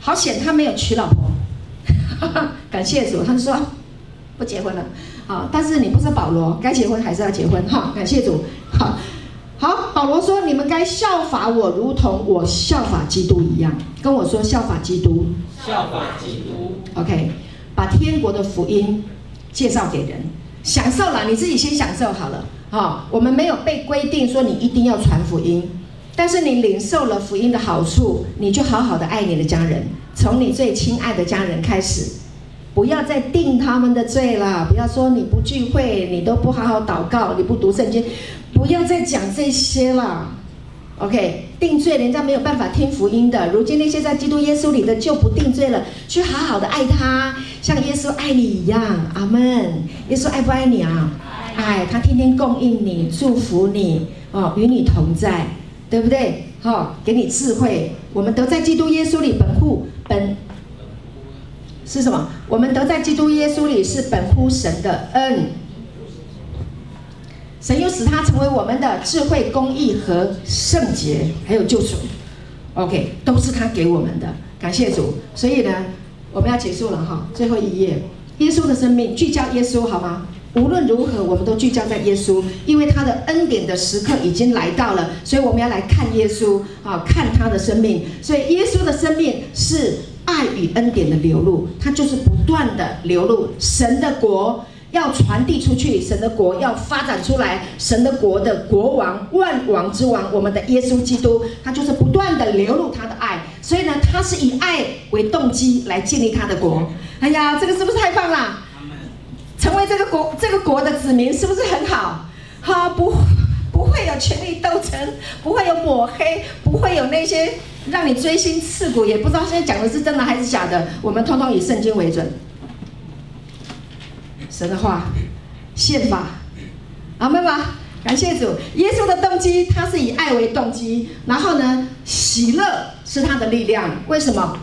好险他没有娶老婆，感谢主，他就说不结婚了。啊，但是你不是保罗，该结婚还是要结婚哈。感谢主，好。好，保罗说：“你们该效法我，如同我效法基督一样。”跟我说：“效法基督。”效法基督。OK，把天国的福音介绍给人，享受了，你自己先享受好了。好，我们没有被规定说你一定要传福音，但是你领受了福音的好处，你就好好的爱你的家人，从你最亲爱的家人开始，不要再定他们的罪了。不要说你不聚会，你都不好好祷告，你不读圣经。不要再讲这些了，OK？定罪，人家没有办法听福音的。如今那些在基督耶稣里的就不定罪了，去好好的爱他，像耶稣爱你一样。阿门。耶稣爱不爱你啊？爱，他天天供应你，祝福你，哦，与你同在，对不对？好、给你智慧。我们得在基督耶稣里，本乎本是什么？我们得在基督耶稣里是本乎神的恩。神又使他成为我们的智慧、公义和圣洁，还有救赎。OK，都是他给我们的，感谢主。所以呢，我们要结束了哈，最后一页，耶稣的生命，聚焦耶稣好吗？无论如何，我们都聚焦在耶稣，因为他的恩典的时刻已经来到了，所以我们要来看耶稣啊，看他的生命。所以耶稣的生命是爱与恩典的流露，他就是不断的流露神的国。要传递出去，神的国要发展出来，神的国的国王，万王之王，我们的耶稣基督，他就是不断的流露他的爱，所以呢，他是以爱为动机来建立他的国。哎呀，这个是不是太棒了？成为这个国这个国的子民是不是很好？哈，不不会有权力斗争，不会有抹黑，不会有那些让你锥心刺骨，也不知道现在讲的是真的还是假的。我们通通以圣经为准。神的话，宪法，阿们吗？感谢主，耶稣的动机，他是以爱为动机，然后呢，喜乐是他的力量。为什么？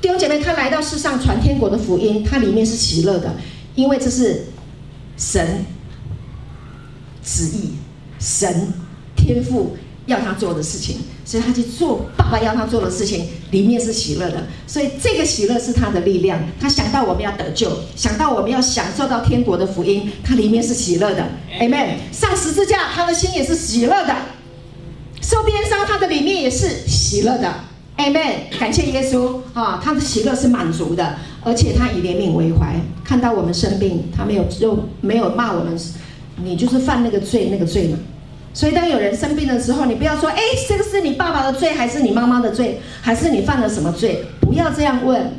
弟兄姐妹，他来到世上传天国的福音，他里面是喜乐的，因为这是神旨意，神天赋。要他做的事情，所以他去做爸爸要他做的事情，里面是喜乐的。所以这个喜乐是他的力量。他想到我们要得救，想到我们要享受到天国的福音，他里面是喜乐的。Amen。上十字架，他的心也是喜乐的。受鞭伤，他的里面也是喜乐的。Amen，感谢耶稣啊，他的喜乐是满足的，而且他以怜悯为怀，看到我们生病，他没有就没有骂我们，你就是犯那个罪那个罪嘛。所以当有人生病的时候，你不要说，哎，这个是你爸爸的罪，还是你妈妈的罪，还是你犯了什么罪？不要这样问，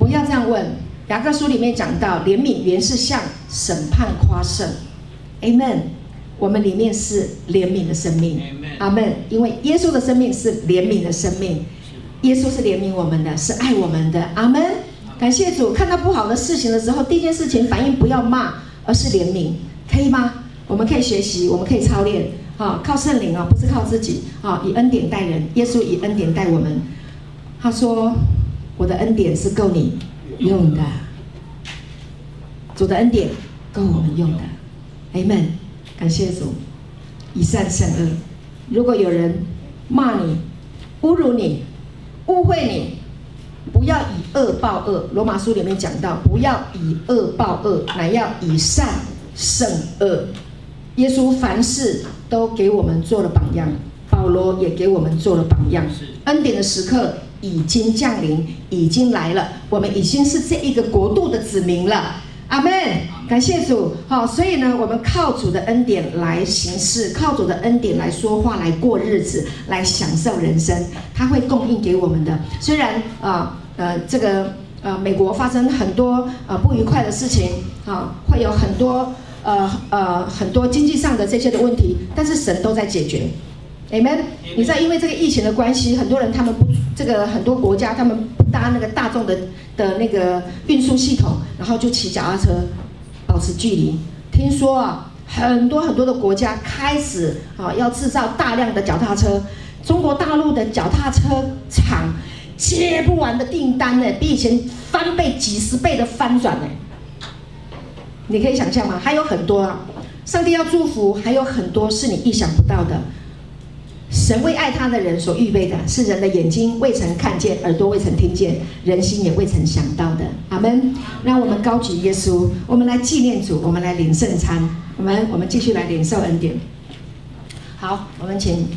不要这样问。雅各书里面讲到，怜悯原是向审判夸胜。Amen。我们里面是怜悯的生命。阿门。因为耶稣的生命是怜悯的生命，耶稣是怜悯我们的，是爱我们的。阿门。感谢主。看到不好的事情的时候，第一件事情反应不要骂，而是怜悯，可以吗？我们可以学习，我们可以操练。啊，靠圣灵啊，不是靠自己。啊，以恩典待人。耶稣以恩典待我们。他说：“我的恩典是够你用的。”主的恩典够我们用的，Amen。感谢主，以善胜恶。如果有人骂你、侮辱你、误会你，不要以恶报恶。罗马书里面讲到，不要以恶报恶，乃要以善胜恶。耶稣凡事都给我们做了榜样，保罗也给我们做了榜样。恩典的时刻已经降临，已经来了，我们已经是这一个国度的子民了。阿门，感谢主。好，所以呢，我们靠主的恩典来行事，靠主的恩典来说话，来过日子，来享受人生。他会供应给我们的。虽然啊，呃，这个呃，美国发生很多呃不愉快的事情啊，会有很多呃呃很多经济上的这些的问题，但是神都在解决。Amen。你知道，因为这个疫情的关系，很多人他们不这个很多国家他们不搭那个大众的的那个运输系统，然后就骑脚踏车，保持距离。听说啊，很多很多的国家开始啊要制造大量的脚踏车。中国大陆的脚踏车厂接不完的订单呢，比以前翻倍几十倍的翻转呢。你可以想象吗？还有很多啊，上帝要祝福，还有很多是你意想不到的。神为爱他的人所预备的，是人的眼睛未曾看见，耳朵未曾听见，人心也未曾想到的。阿门。让我们高举耶稣，我们来纪念主，我们来领圣餐，我们我们继续来领受恩典。好，我们请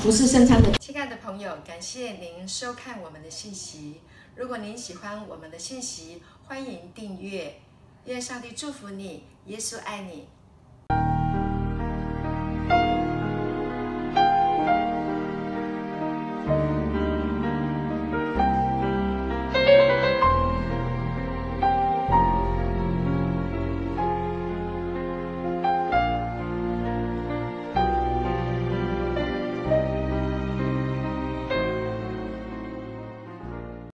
服侍圣餐的亲爱的朋友，感谢您收看我们的信息。如果您喜欢我们的信息，欢迎订阅。愿上帝祝福你，耶稣爱你。